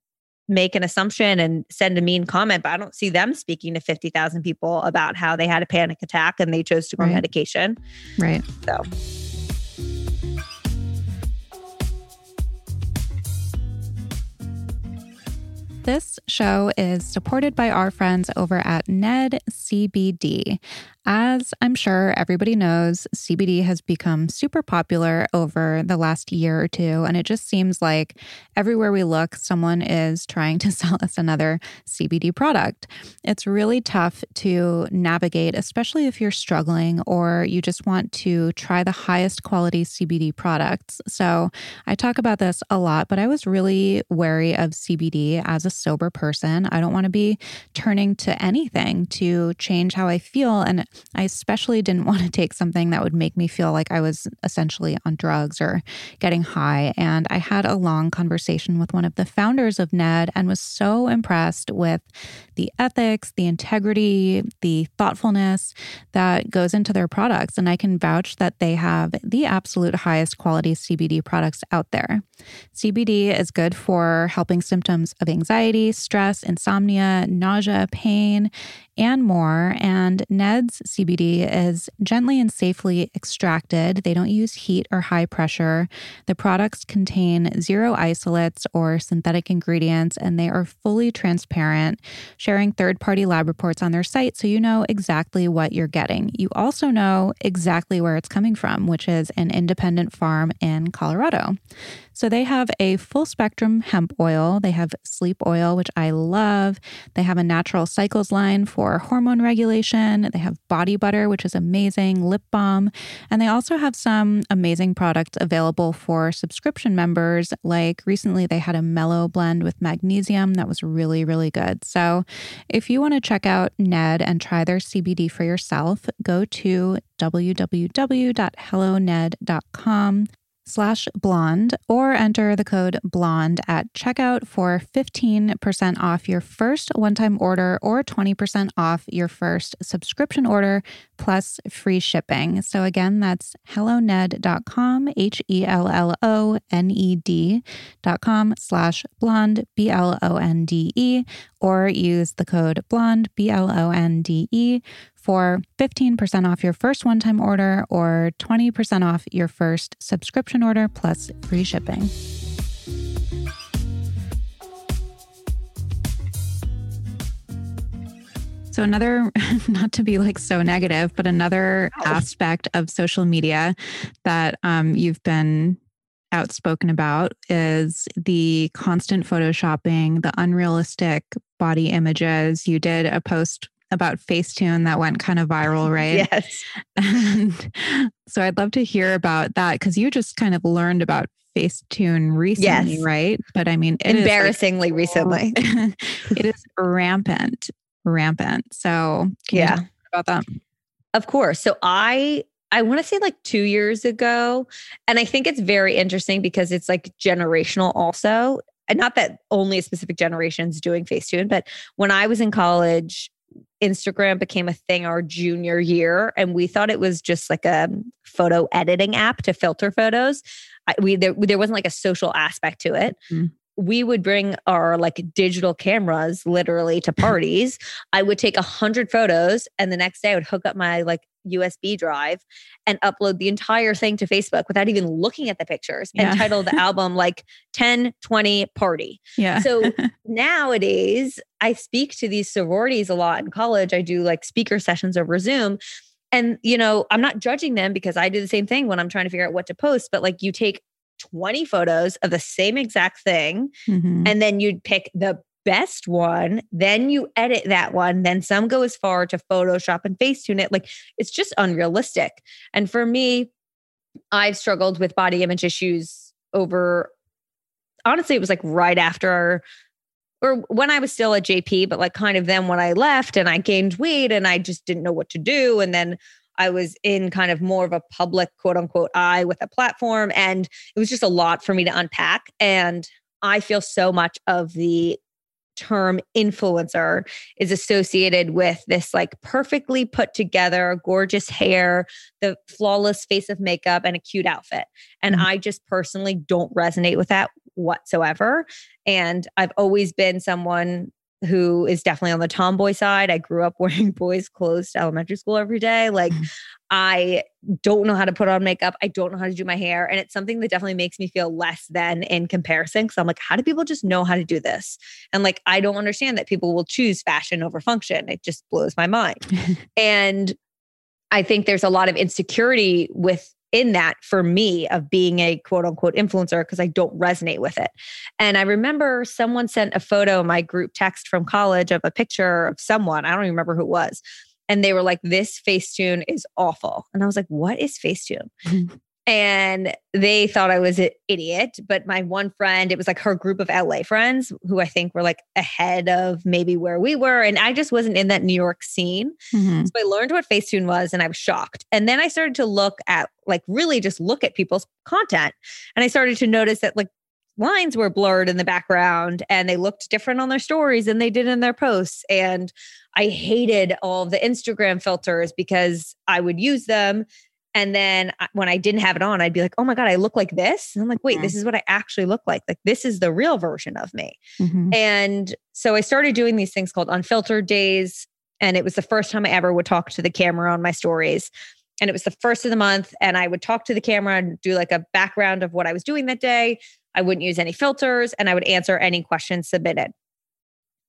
make an assumption and send a mean comment but i don't see them speaking to 50,000 people about how they had a panic attack and they chose to go on medication Right. so This show is supported by our friends over at Ned CBD. As I'm sure everybody knows, CBD has become super popular over the last year or two. And it just seems like everywhere we look, someone is trying to sell us another CBD product. It's really tough to navigate, especially if you're struggling or you just want to try the highest quality CBD products. So I talk about this a lot, but I was really wary of CBD as a sober person. I don't want to be turning to anything to change how I feel. And I especially didn't want to take something that would make me feel like I was essentially on drugs or getting high. And I had a long conversation with one of the founders of NED and was so impressed with the ethics, the integrity, the thoughtfulness that goes into their products. And I can vouch that they have the absolute highest quality CBD products out there. CBD is good for helping symptoms of anxiety, stress, insomnia, nausea, pain, and more. And NED's CBD is gently and safely extracted. They don't use heat or high pressure. The products contain zero isolates or synthetic ingredients, and they are fully transparent, sharing third party lab reports on their site so you know exactly what you're getting. You also know exactly where it's coming from, which is an independent farm in Colorado. So they have a full spectrum hemp oil. They have sleep oil, which I love. They have a natural cycles line for hormone regulation. They have body butter, which is amazing, lip balm. And they also have some amazing products available for subscription members. Like recently, they had a mellow blend with magnesium that was really, really good. So if you want to check out Ned and try their CBD for yourself, go to www.helloned.com slash blonde or enter the code blonde at checkout for 15% off your first one-time order or 20% off your first subscription order plus free shipping. So again, that's helloned.com, H-E-L-L-O-N-E-D dot com slash blonde, B-L-O-N-D-E, or use the code blonde, B-L-O-N-D-E for 15% off your first one time order or 20% off your first subscription order plus free shipping. So, another, not to be like so negative, but another aspect of social media that um, you've been outspoken about is the constant photoshopping, the unrealistic body images. You did a post about Facetune that went kind of viral, right? yes And so I'd love to hear about that because you just kind of learned about Facetune recently, Yes. right? But I mean, is, like, embarrassingly recently it is rampant, rampant. So can you Yeah. about that? Of course. So I I want to say like two years ago. And I think it's very interesting because it's like generational also. And not that only a specific generation's doing Facetune, but when I was in college, Instagram became a thing our junior year, and we thought it was just like a photo editing app to filter photos. I, we there, there wasn't like a social aspect to it. Mm we would bring our like digital cameras literally to parties. I would take a hundred photos and the next day I would hook up my like USB drive and upload the entire thing to Facebook without even looking at the pictures yeah. and title the album like 10, 20 party. Yeah. So nowadays I speak to these sororities a lot in college. I do like speaker sessions over Zoom. And, you know, I'm not judging them because I do the same thing when I'm trying to figure out what to post, but like you take 20 photos of the same exact thing. Mm-hmm. And then you'd pick the best one. Then you edit that one. Then some go as far to Photoshop and Facetune it. Like it's just unrealistic. And for me, I've struggled with body image issues over, honestly, it was like right after or when I was still at JP, but like kind of then when I left and I gained weight and I just didn't know what to do. And then I was in kind of more of a public quote unquote eye with a platform. And it was just a lot for me to unpack. And I feel so much of the term influencer is associated with this like perfectly put together, gorgeous hair, the flawless face of makeup, and a cute outfit. And mm-hmm. I just personally don't resonate with that whatsoever. And I've always been someone who is definitely on the tomboy side. I grew up wearing boys' clothes to elementary school every day. Like, mm-hmm. I don't know how to put on makeup. I don't know how to do my hair. And it's something that definitely makes me feel less than in comparison. Cause I'm like, how do people just know how to do this? And like, I don't understand that people will choose fashion over function. It just blows my mind. and I think there's a lot of insecurity with in that for me of being a quote unquote influencer because I don't resonate with it. And I remember someone sent a photo my group text from college of a picture of someone. I don't even remember who it was. And they were like, this Facetune is awful. And I was like, what is Facetune? Mm-hmm. And they thought I was an idiot. But my one friend, it was like her group of LA friends who I think were like ahead of maybe where we were. And I just wasn't in that New York scene. Mm-hmm. So I learned what Facetune was and I was shocked. And then I started to look at like really just look at people's content. And I started to notice that like lines were blurred in the background and they looked different on their stories than they did in their posts. And I hated all the Instagram filters because I would use them and then when I didn't have it on, I'd be like, oh my God, I look like this. And I'm like, wait, mm-hmm. this is what I actually look like. Like, this is the real version of me. Mm-hmm. And so I started doing these things called unfiltered days. And it was the first time I ever would talk to the camera on my stories. And it was the first of the month. And I would talk to the camera and do like a background of what I was doing that day. I wouldn't use any filters and I would answer any questions submitted.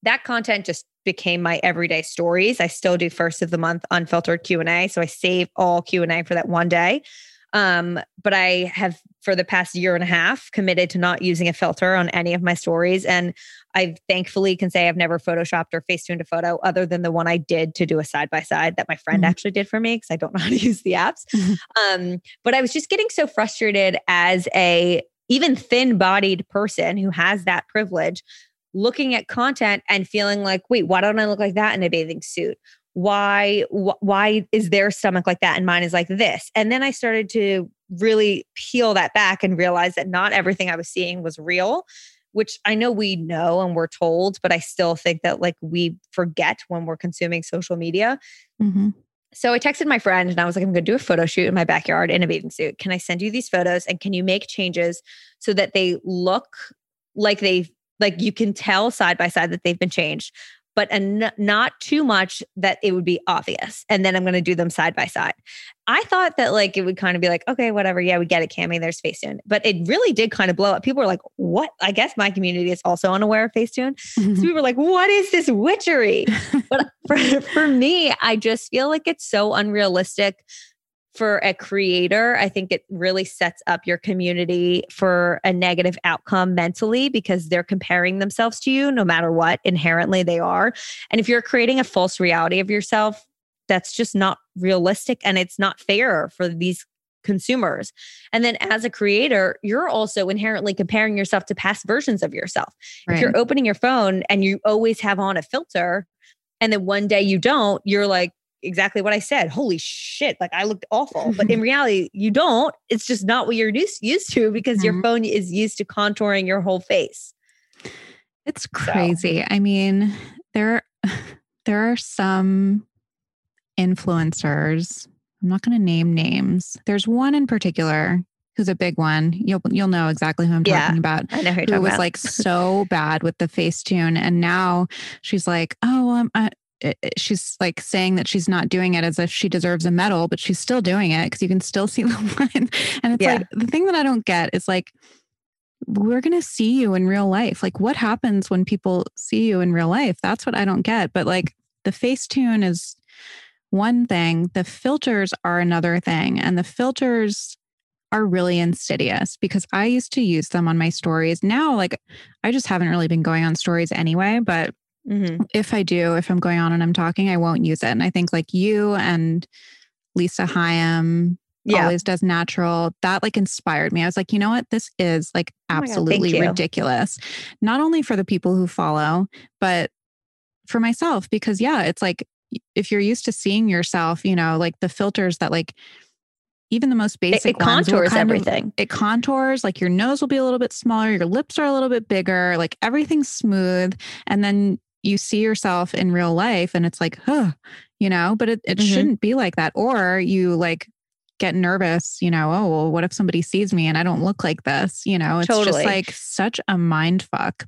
That content just became my everyday stories. I still do first of the month unfiltered Q&A, so I save all Q&A for that one day. Um, but I have for the past year and a half committed to not using a filter on any of my stories. And I thankfully can say I've never photoshopped or facetuned a photo other than the one I did to do a side by side that my friend mm-hmm. actually did for me because I don't know how to use the apps. Mm-hmm. Um, but I was just getting so frustrated as a even thin bodied person who has that privilege looking at content and feeling like, wait, why don't I look like that in a bathing suit? Why wh- why is their stomach like that and mine is like this? And then I started to really peel that back and realize that not everything I was seeing was real, which I know we know and we're told, but I still think that like we forget when we're consuming social media. Mm-hmm. So I texted my friend and I was like, I'm going to do a photo shoot in my backyard in a bathing suit. Can I send you these photos and can you make changes so that they look like they like you can tell side by side that they've been changed, but en- not too much that it would be obvious. And then I'm going to do them side by side. I thought that like it would kind of be like, okay, whatever. Yeah, we get it, Cami. There's Facetune. But it really did kind of blow up. People were like, what? I guess my community is also unaware of Facetune. Mm-hmm. So we were like, what is this witchery? but for, for me, I just feel like it's so unrealistic for a creator, I think it really sets up your community for a negative outcome mentally because they're comparing themselves to you no matter what inherently they are. And if you're creating a false reality of yourself, that's just not realistic and it's not fair for these consumers. And then as a creator, you're also inherently comparing yourself to past versions of yourself. Right. If you're opening your phone and you always have on a filter and then one day you don't, you're like, exactly what I said. Holy shit, like I looked awful. But in reality, you don't. It's just not what you're used, used to because your Mhm. phone is used to contouring your whole face. It's crazy. I mean, there there are some influencers. I'm not going to name names. There's one in particular who's a big one. You'll you'll know exactly who I'm Yeah, talking about. I know who you're Who was about. like so bad with the Facetune, and now she's like, oh, um, I, it- it- she's like saying that she's not doing it as if she deserves a medal, but she's still doing it because you can still see the line. And it's Yeah. like the thing that I don't get is like we're going to see you in real life. Like, what happens when people see you in real life? That's what I don't get. But like, the Facetune is one thing, the filters are another thing. And the filters are really insidious because I used to use them on my stories. Now, like, I just haven't really been going on stories anyway. But Mhm. if I do, if I'm going on and I'm talking, I won't use it. And I think like you and Lisa Hayim Yeah. always does natural. That like inspired me. I was like, you know what? This is like Oh God, absolutely ridiculous. Not only for the people who follow, but for myself, because yeah, it's like if you're used to seeing yourself, you know, like the filters that like even the most basic it will contours kind of- everything. it contours like your nose will be a little bit smaller your lips are a little bit bigger like everything's smooth and then you see yourself in real life and it's like huh you know but it, it Mhm. shouldn't be like that or you like get nervous you know oh well what if somebody sees me and i don't look like this you know it's Totally. just like such a mind fuck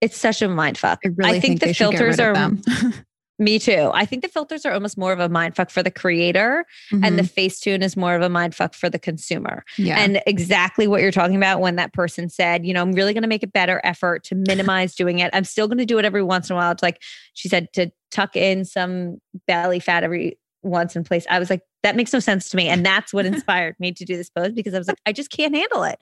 It's such a mind fuck. i really I think, they the filters are me too. I think the filters are almost more of a mind fuck for the creator, and the Mhm. Facetune is more of a mind fuck for the consumer. yeah And exactly what you're talking about when that person said, you know, I'm really going to make a better effort to minimize doing it. I'm still going to do it every once in a while. It's like she said to tuck in some belly fat every once in place. I was like, that makes no sense to me. And that's what inspired me to do this post because I was like, I just can't handle it.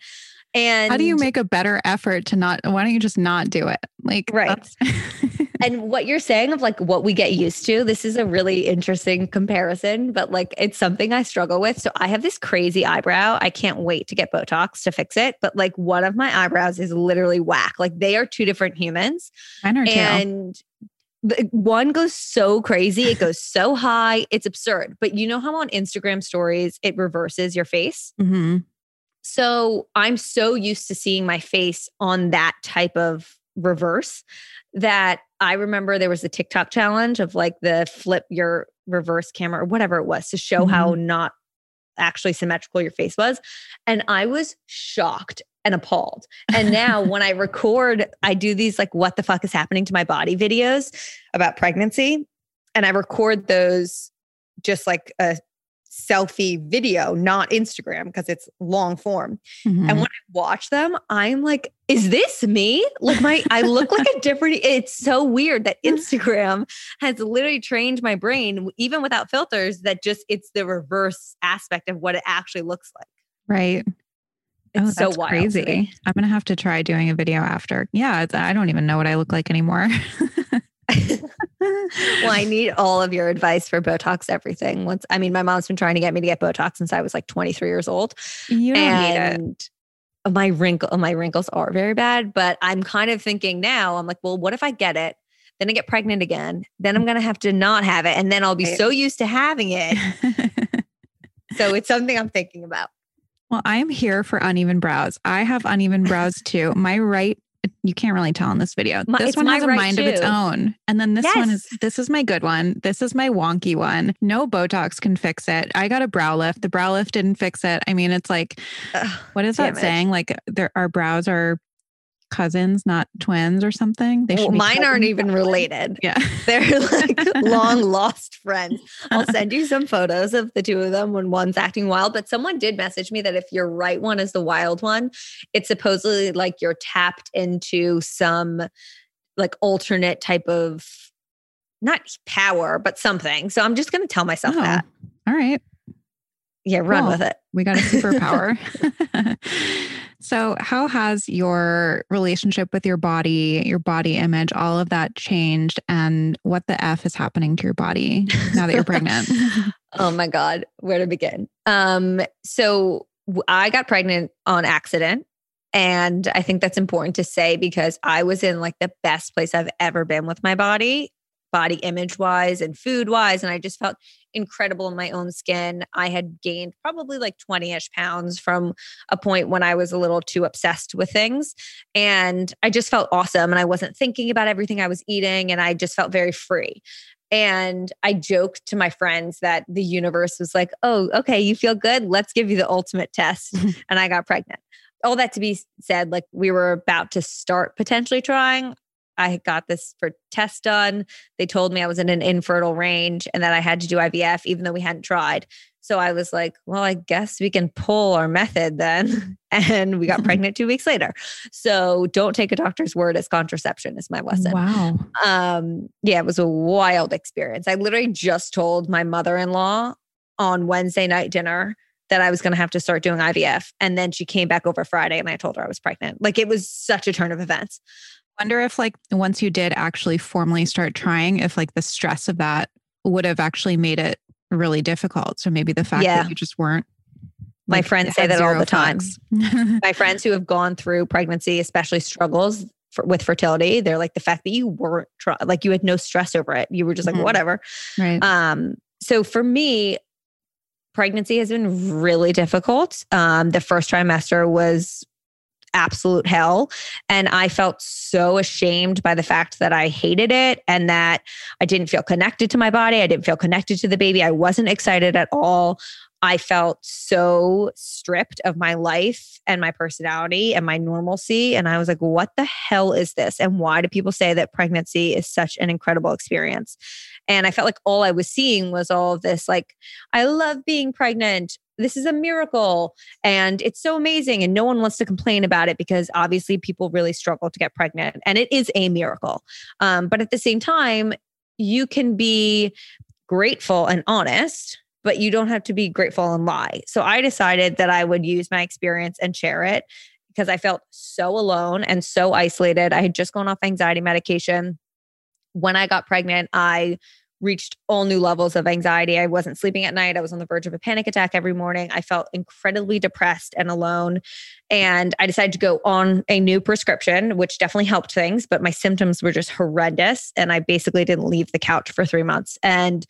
And how do you make a better effort to not why don't you just not do it like Right. and what you're saying of like what we get used to, this is a really interesting comparison, but like it's something I struggle with. So I have this crazy eyebrow. I can't wait to get Botox to fix it. But like one of my eyebrows is literally whack. Like they are two different humans. mine are And one goes so crazy, it goes so high, it's absurd. But you know how on Instagram stories it reverses your face? Mhm. So I'm so used to seeing my face on that type of reverse that I remember there was a TikTok challenge of like the flip your reverse camera or whatever it was to show how mm-hmm. not actually symmetrical your face was. And I was shocked and appalled. And now when I record, I do these like, what the fuck is happening to my body videos about pregnancy. And I record those just like a selfie video, not Instagram because it's long form. Mhm. And when I watch them, I'm like, is this me? Like my I look like a different it's so weird that Instagram has literally trained my brain even without filters that just it's the reverse aspect of what it actually looks like. right It's oh, so wild. crazy. I'm gonna have to try doing a video after. Yeah, it's, I don't even know what I look like anymore. well, I need all of your advice for Botox everything. Once I mean, my mom's been trying to get me to get Botox since I was like 23 years old. you don't need it. and my wrinkle my wrinkles are very bad but i'm kind of thinking now i'm like well what if i get it then i get pregnant again then i'm gonna have to not have it and then i'll be Right. so used to having it so it's something i'm thinking about well, I am here for uneven brows. I have uneven brows too. My right, you can't really tell in this video. My- this one has a right mind of its own. And then this one is this is my good one. This is my wonky one. No Botox can fix it. I got a brow lift. The brow lift didn't fix it. I mean, it's like, Ugh, what is that it. saying? Like there our brows are cousins, not twins or something. They well, mine aren't even related Yeah. they're like long lost friends i'll send you some photos of the two of them when one's acting wild but someone did message me that if your right one is the wild one it's supposedly like you're tapped into some like alternate type of not power but something so i'm just going to tell myself Oh, that All right. yeah run Cool. with it We got a superpower. So, how has your relationship with your body, your body image, all of that changed? And what the F is happening to your body now that you're pregnant? oh my god where to begin um so I got pregnant on accident and i think that's important to say because i was in like the best place i've ever been with my body body image wise and food wise. And I just felt incredible in my own skin. I had gained probably like 20 ish pounds from a point when I was a little too obsessed with things. And I just felt awesome. And I wasn't thinking about everything I was eating. And I just felt very free. And I joked to my friends that the universe was like, oh, okay, you feel good? Let's give you the ultimate test. and I got pregnant. All that to be said, like we were about to start potentially trying. I got this for test done. They told me I was in an infertile range and that I had to do IVF, even though we hadn't tried. So I was like, well, I guess we can pull our method then. And we got pregnant two weeks later. So don't take a doctor's word as contraception, is my lesson. Wow. Um, yeah, it was a wild experience. I literally just told my mother in law on Wednesday night dinner that I was going to have to start doing IVF. And then she came back over Friday and I told her I was pregnant. Like it was such a turn of events wonder if like once you did actually formally start trying if like the stress of that would have actually made it really difficult. So maybe the fact yeah. that you just weren't my friends say that all the time. my friends who have gone through pregnancy especially struggles for, with fertility they're like the fact that you weren't try- like you had no stress over it. You were just like mm-hmm. whatever. Right. Um so for me pregnancy has been really difficult. Um the first trimester was absolute hell. And I felt so ashamed by the fact that I hated it and that I didn't feel connected to my body. I didn't feel connected to the baby. I wasn't excited at all. I felt so stripped of my life and my personality and my normalcy. And I was like, what the hell is this? And why do people say that pregnancy is such an incredible experience? And I felt like all I was seeing was all this, like, I love being pregnant this is a miracle and it's so amazing and no one wants to complain about it because obviously people really struggle to get pregnant and it is a miracle. Um, but at the same time you can be grateful and honest but you don't have to be grateful and lie. So i decided that i would use my experience and share it because i felt so alone and so isolated. I had just gone off anxiety medication. When i got pregnant i reached all new levels of anxiety. I wasn't sleeping at night. I was on the verge of a panic attack every morning. I felt incredibly depressed and alone. And I decided to go on a new prescription, which definitely helped things, but my symptoms were just horrendous. And I basically didn't leave the couch for three months. And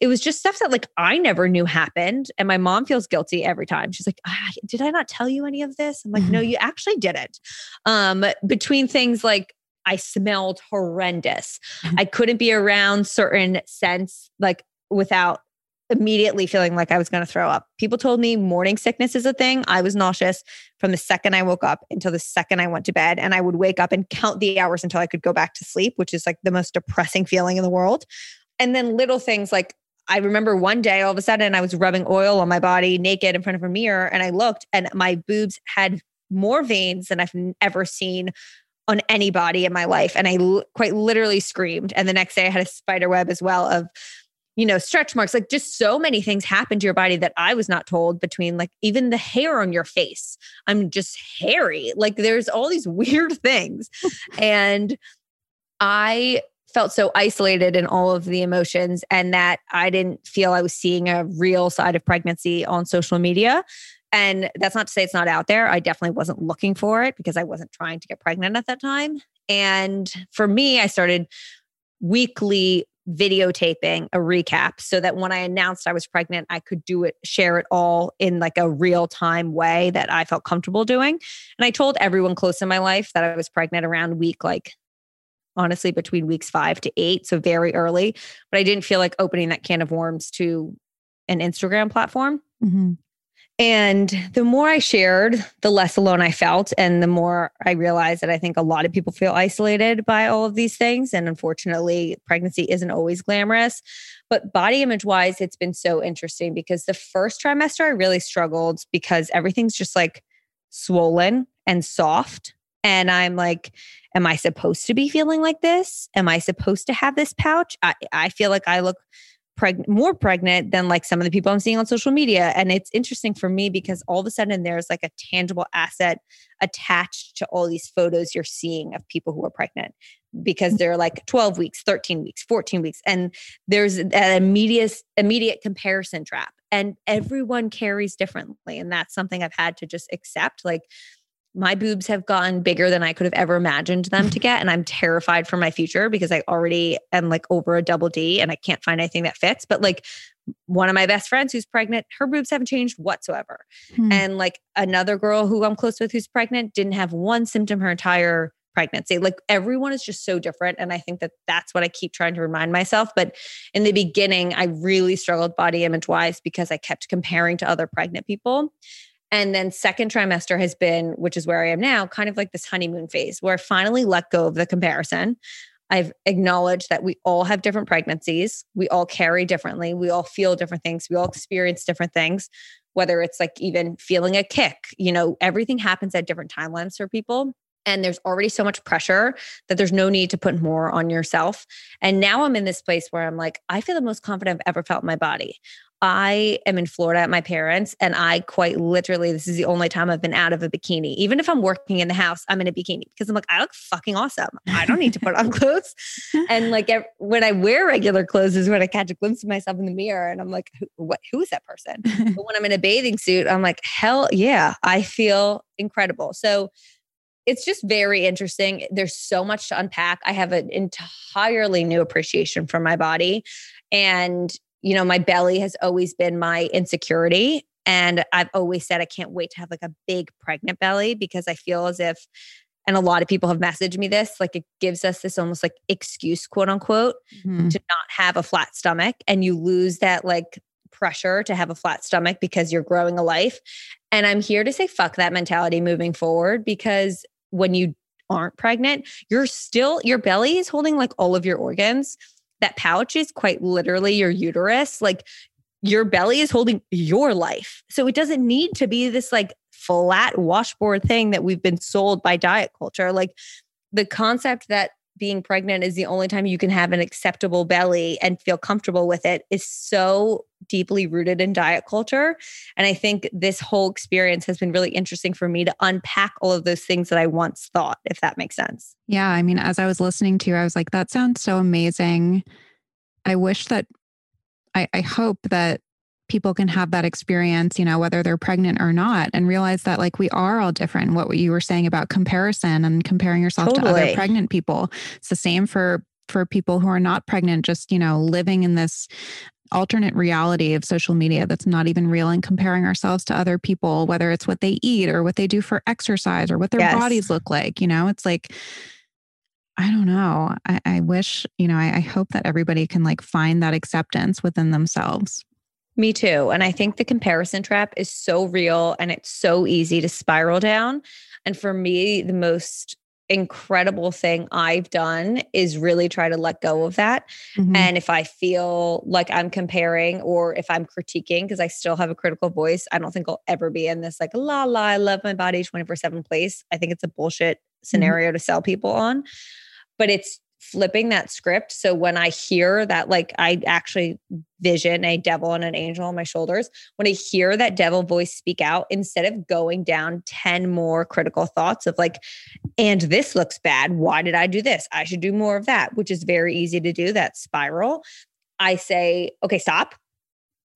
it was just stuff that like I never knew happened. And my mom feels guilty every time. She's like, ah, did I not tell you any of this? I'm like, no, you actually didn't. Um, between things like I smelled horrendous. Mm-hmm. I couldn't be around certain scents like without immediately feeling like I was going to throw up. People told me morning sickness is a thing. I was nauseous from the second I woke up until the second I went to bed. And I would wake up and count the hours until I could go back to sleep, which is like the most depressing feeling in the world. And then little things like I remember one day all of a sudden I was rubbing oil on my body naked in front of a mirror and I looked and my boobs had more veins than I've ever seen on anybody in my life. And I l- quite literally screamed. And the next day I had a spider web as well of, you know, stretch marks. Like just so many things happen to your body that I was not told between like even the hair on your face. I'm just hairy. Like there's all these weird things. and I felt so isolated in all of the emotions and that I didn't feel I was seeing a real side of pregnancy on social media. And that's not to say it's not out there. I definitely wasn't looking for it because I wasn't trying to get pregnant at that time. And for me, I started weekly videotaping a recap so that when I announced I was pregnant, I could do it, share it all in like a real time way that I felt comfortable doing. And I told everyone close in my life that I was pregnant around week like honestly between weeks five to eight, so very early. But I didn't feel like opening that can of worms to an Instagram platform. Mm-hmm. And the more I shared, the less alone I felt. And the more I realized that I think a lot of people feel isolated by all of these things. And unfortunately, pregnancy isn't always glamorous. But body image wise, it's been so interesting because the first trimester, I really struggled because everything's just like swollen and soft. And I'm like, am I supposed to be feeling like this? Am I supposed to have this pouch? I, I feel like I look pregnant, more pregnant than like some of the people I'm seeing on social media. And it's interesting for me because all of a sudden there's like a tangible asset attached to all these photos you're seeing of people who are pregnant because they're like 12 weeks, 13 weeks, 14 weeks. And there's an immediate, immediate comparison trap. And everyone carries differently. And that's something I've had to just accept. Like, my boobs have gotten bigger than I could have ever imagined them to get. And I'm terrified for my future because I already am like over a double D and I can't find anything that fits. But like one of my best friends who's pregnant, her boobs haven't changed whatsoever. Hmm. And like another girl who I'm close with who's pregnant didn't have one symptom her entire pregnancy. Like everyone is just so different. And I think that that's what I keep trying to remind myself. But in the beginning, I really struggled body image wise because I kept comparing to other pregnant people. And then second trimester has been, which is where I am now, kind of like this honeymoon phase where I finally let go of the comparison. I've acknowledged that we all have different pregnancies. We all carry differently. We all feel different things. We all experience different things, whether it's like even feeling a kick. You know, everything happens at different timelines for people. And there's already so much pressure that there's no need to put more on yourself. And now I'm in this place where I'm like, I feel the most confident I've ever felt in my body. I am in Florida at my parents, and I quite literally, this is the only time I've been out of a bikini. Even if I'm working in the house, I'm in a bikini because I'm like, I look fucking awesome. I don't need to put on clothes. and like when I wear regular clothes is when I catch a glimpse of myself in the mirror, and I'm like, who, what? Who is that person? but when I'm in a bathing suit, I'm like, hell yeah, I feel incredible. So it's just very interesting. There's so much to unpack. I have an entirely new appreciation for my body. And you know, my belly has always been my insecurity. And I've always said I can't wait to have like a big pregnant belly because I feel as if, and a lot of people have messaged me this, like it gives us this almost like excuse, quote unquote, mm-hmm. to not have a flat stomach. And you lose that like pressure to have a flat stomach because you're growing a life. And I'm here to say, fuck that mentality moving forward because when you aren't pregnant, you're still, your belly is holding like all of your organs that pouch is quite literally your uterus. Like your belly is holding your life. So it doesn't need to be this like flat washboard thing that we've been sold by diet culture. Like the concept that being pregnant is the only time you can have an acceptable belly and feel comfortable with it is so deeply rooted in diet culture. And I think this whole experience has been really interesting for me to unpack all of those things that I once thought, if that makes sense. Yeah. I mean, as I was listening to you, I was like, that sounds so amazing. I wish that, I, I hope that people can have that experience, you know, whether they're pregnant or not, and realize that like we are all different. What you were saying about comparison and comparing yourself totally. to other pregnant people. It's the same for for people who are not pregnant, just, you know, living in this alternate reality of social media that's not even real and comparing ourselves to other people, whether it's what they eat or what they do for exercise or what their yes. bodies look like. You know, it's like, I don't know. I, I wish, you know, I, I hope that everybody can like find that acceptance within themselves. Me too. And I think the comparison trap is so real and it's so easy to spiral down. And for me, the most incredible thing I've done is really try to let go of that. Mm-hmm. And if I feel like I'm comparing or if I'm critiquing, because I still have a critical voice, I don't think I'll ever be in this like, la la, I love my body 24 7 place. I think it's a bullshit mm-hmm. scenario mm-hmm. to sell people on. But it's flipping that script. So when I hear that, like I actually vision a devil and an angel on my shoulders, when I hear that devil voice speak out, instead of going down 10 more critical thoughts of like, and this looks bad. Why did I do this? I should do more of that, which is very easy to do, that spiral. I say, okay, stop.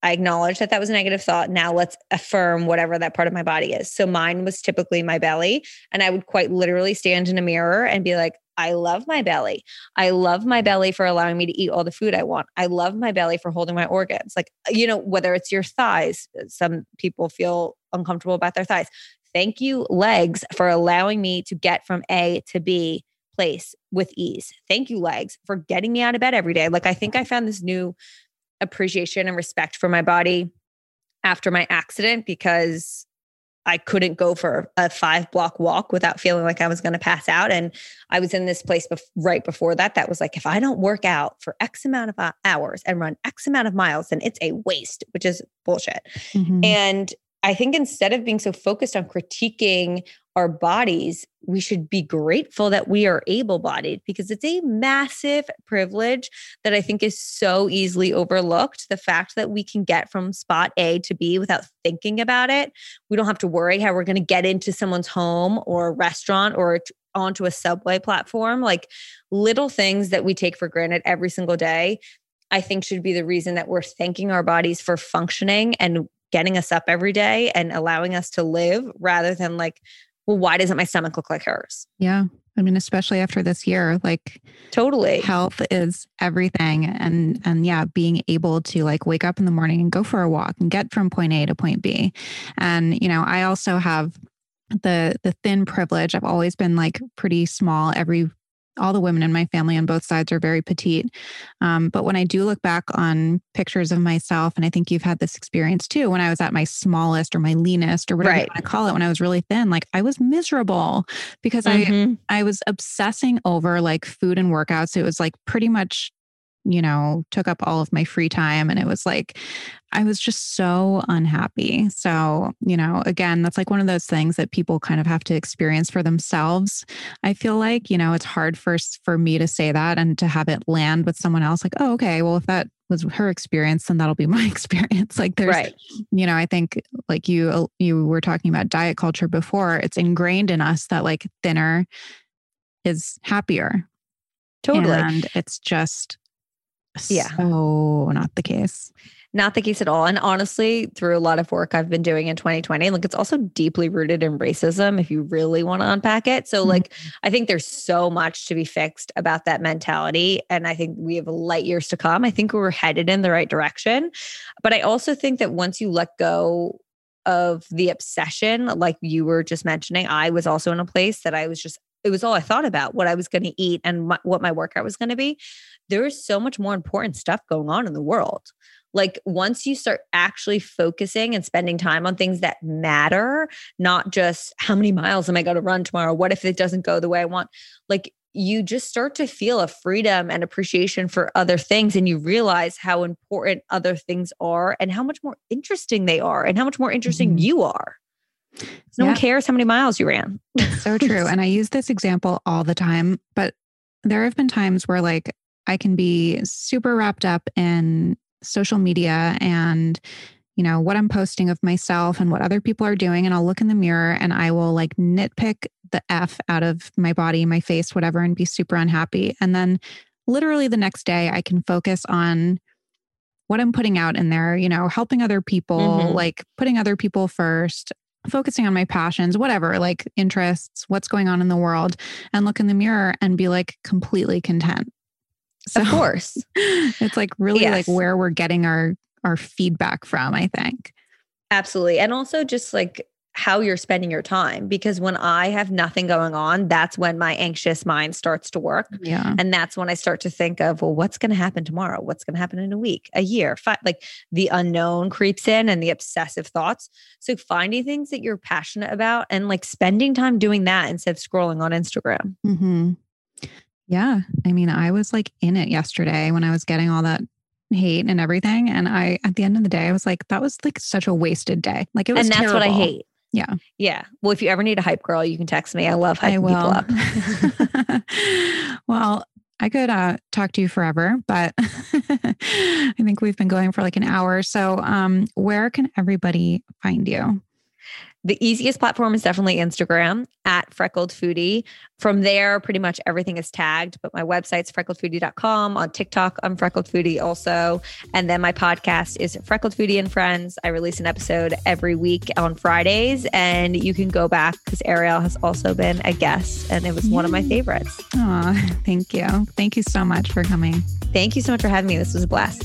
I acknowledge that that was a negative thought. Now let's affirm whatever that part of my body is. So mine was typically my belly. And I would quite literally stand in a mirror and be like, I love my belly. I love my belly for allowing me to eat all the food I want. I love my belly for holding my organs. Like, you know, whether it's your thighs, some people feel uncomfortable about their thighs. Thank you, legs, for allowing me to get from A to B place with ease. Thank you, legs, for getting me out of bed every day. Like, I think I found this new appreciation and respect for my body after my accident because I couldn't go for a five block walk without feeling like I was going to pass out. And I was in this place bef- right before that. That was like, if I don't work out for X amount of uh, hours and run X amount of miles, then it's a waste, which is bullshit. Mm-hmm. And I think instead of being so focused on critiquing our bodies, we should be grateful that we are able bodied because it's a massive privilege that I think is so easily overlooked. The fact that we can get from spot A to B without thinking about it. We don't have to worry how we're going to get into someone's home or restaurant or onto a subway platform. Like little things that we take for granted every single day, I think should be the reason that we're thanking our bodies for functioning and getting us up every day and allowing us to live rather than like well, why doesn't my stomach look like hers? Yeah. I mean, especially after this year, like Totally. health is everything. And and yeah, being able to like wake up in the morning and go for a walk and get from point A to point B. And, you know, I also have the the thin privilege. I've always been like pretty small. Every all the women in my family on both sides are very petite. Um, but when I do look back on pictures of myself, and I think you've had this experience too, when I was at my smallest or my leanest or whatever Right. you want to call it, when I was really thin, like I was miserable because I Mhm. I was obsessing over like food and workouts. It was like pretty much, you know, took up all of my free time. And it was like, I was just so unhappy. So, you know, again, that's like one of those things that people kind of have to experience for themselves. I feel like, you know, it's hard for, for me to say that and to have it land with someone else like, oh, okay, well, if that was her experience, then that'll be my experience. Like there's, Right. you know, I think like you, uh, you were talking about diet culture before, it's ingrained in us that like thinner is happier. Totally. And it's just Yeah. so not the case. Not the case at all. And honestly, through a lot of work I've been doing in 2020, like it's also deeply rooted in racism if you really want to unpack it. So, Mhm. like, I think there's so much to be fixed about that mentality. And I think we have light years to come. I think we're headed in the right direction. But I also think that once you let go of the obsession, like you were just mentioning, I was also in a place that I was just, it was all I thought about what I was going to eat and my, what my workout was going to be. There is so much more important stuff going on in the world like once you start actually focusing and spending time on things that matter not just how many miles am i going to run tomorrow what if it doesn't go the way i want like you just start to feel a freedom and appreciation for other things and you realize how important other things are and how much more interesting they are and how much more interesting Mhm. you are no one cares how many miles you ran So true. and I use this example all the time, but there have been times where like I can be super wrapped up in social media and you know what I'm posting of myself and what other people are doing and I'll look in the mirror and I will like nitpick the f out of my body, my face, whatever and be super unhappy. And then literally the next day I can focus on what I'm putting out in there, you know, helping other people, Mhm. like putting other people first, focusing on my passions, whatever, like interests, what's going on in the world, and look in the mirror and be like completely content. So of course it's like really Yes. like where we're getting our our feedback from, I think. Absolutely. And also just like how you're spending your time because when I have nothing going on, that's when my anxious mind starts to work. Yeah. And that's when I start to think of, well, what's going to happen tomorrow? What's going to happen in a week, a year? Fi- like the unknown creeps in and the obsessive thoughts. So finding things that you're passionate about and like spending time doing that instead of scrolling on Instagram. hmm Yeah. I mean, I was like in it yesterday when I was getting all that hate and everything. And I, at the end of the day, I was like, that was like such a wasted day. Like it was And that's what I hate. Yeah. Yeah. Well, if you ever need a hype girl, you can text me. I love I hyping people up. well, I could uh, talk to you forever, but I think we've been going for like an hour. So, um, where can everybody find you? The easiest platform is definitely Instagram at freckled foodie. From there, pretty much everything is tagged, but my website's freckledfoodie.com. On TikTok, I'm freckled foodie also. And then my podcast is Freckled Foodie and Friends. I release an episode every week on Fridays, and you can go back because Arielle has also been a guest, and it was one of my favorites. Oh, thank you. Thank you so much for coming. Thank you so much for having me. This was a blast.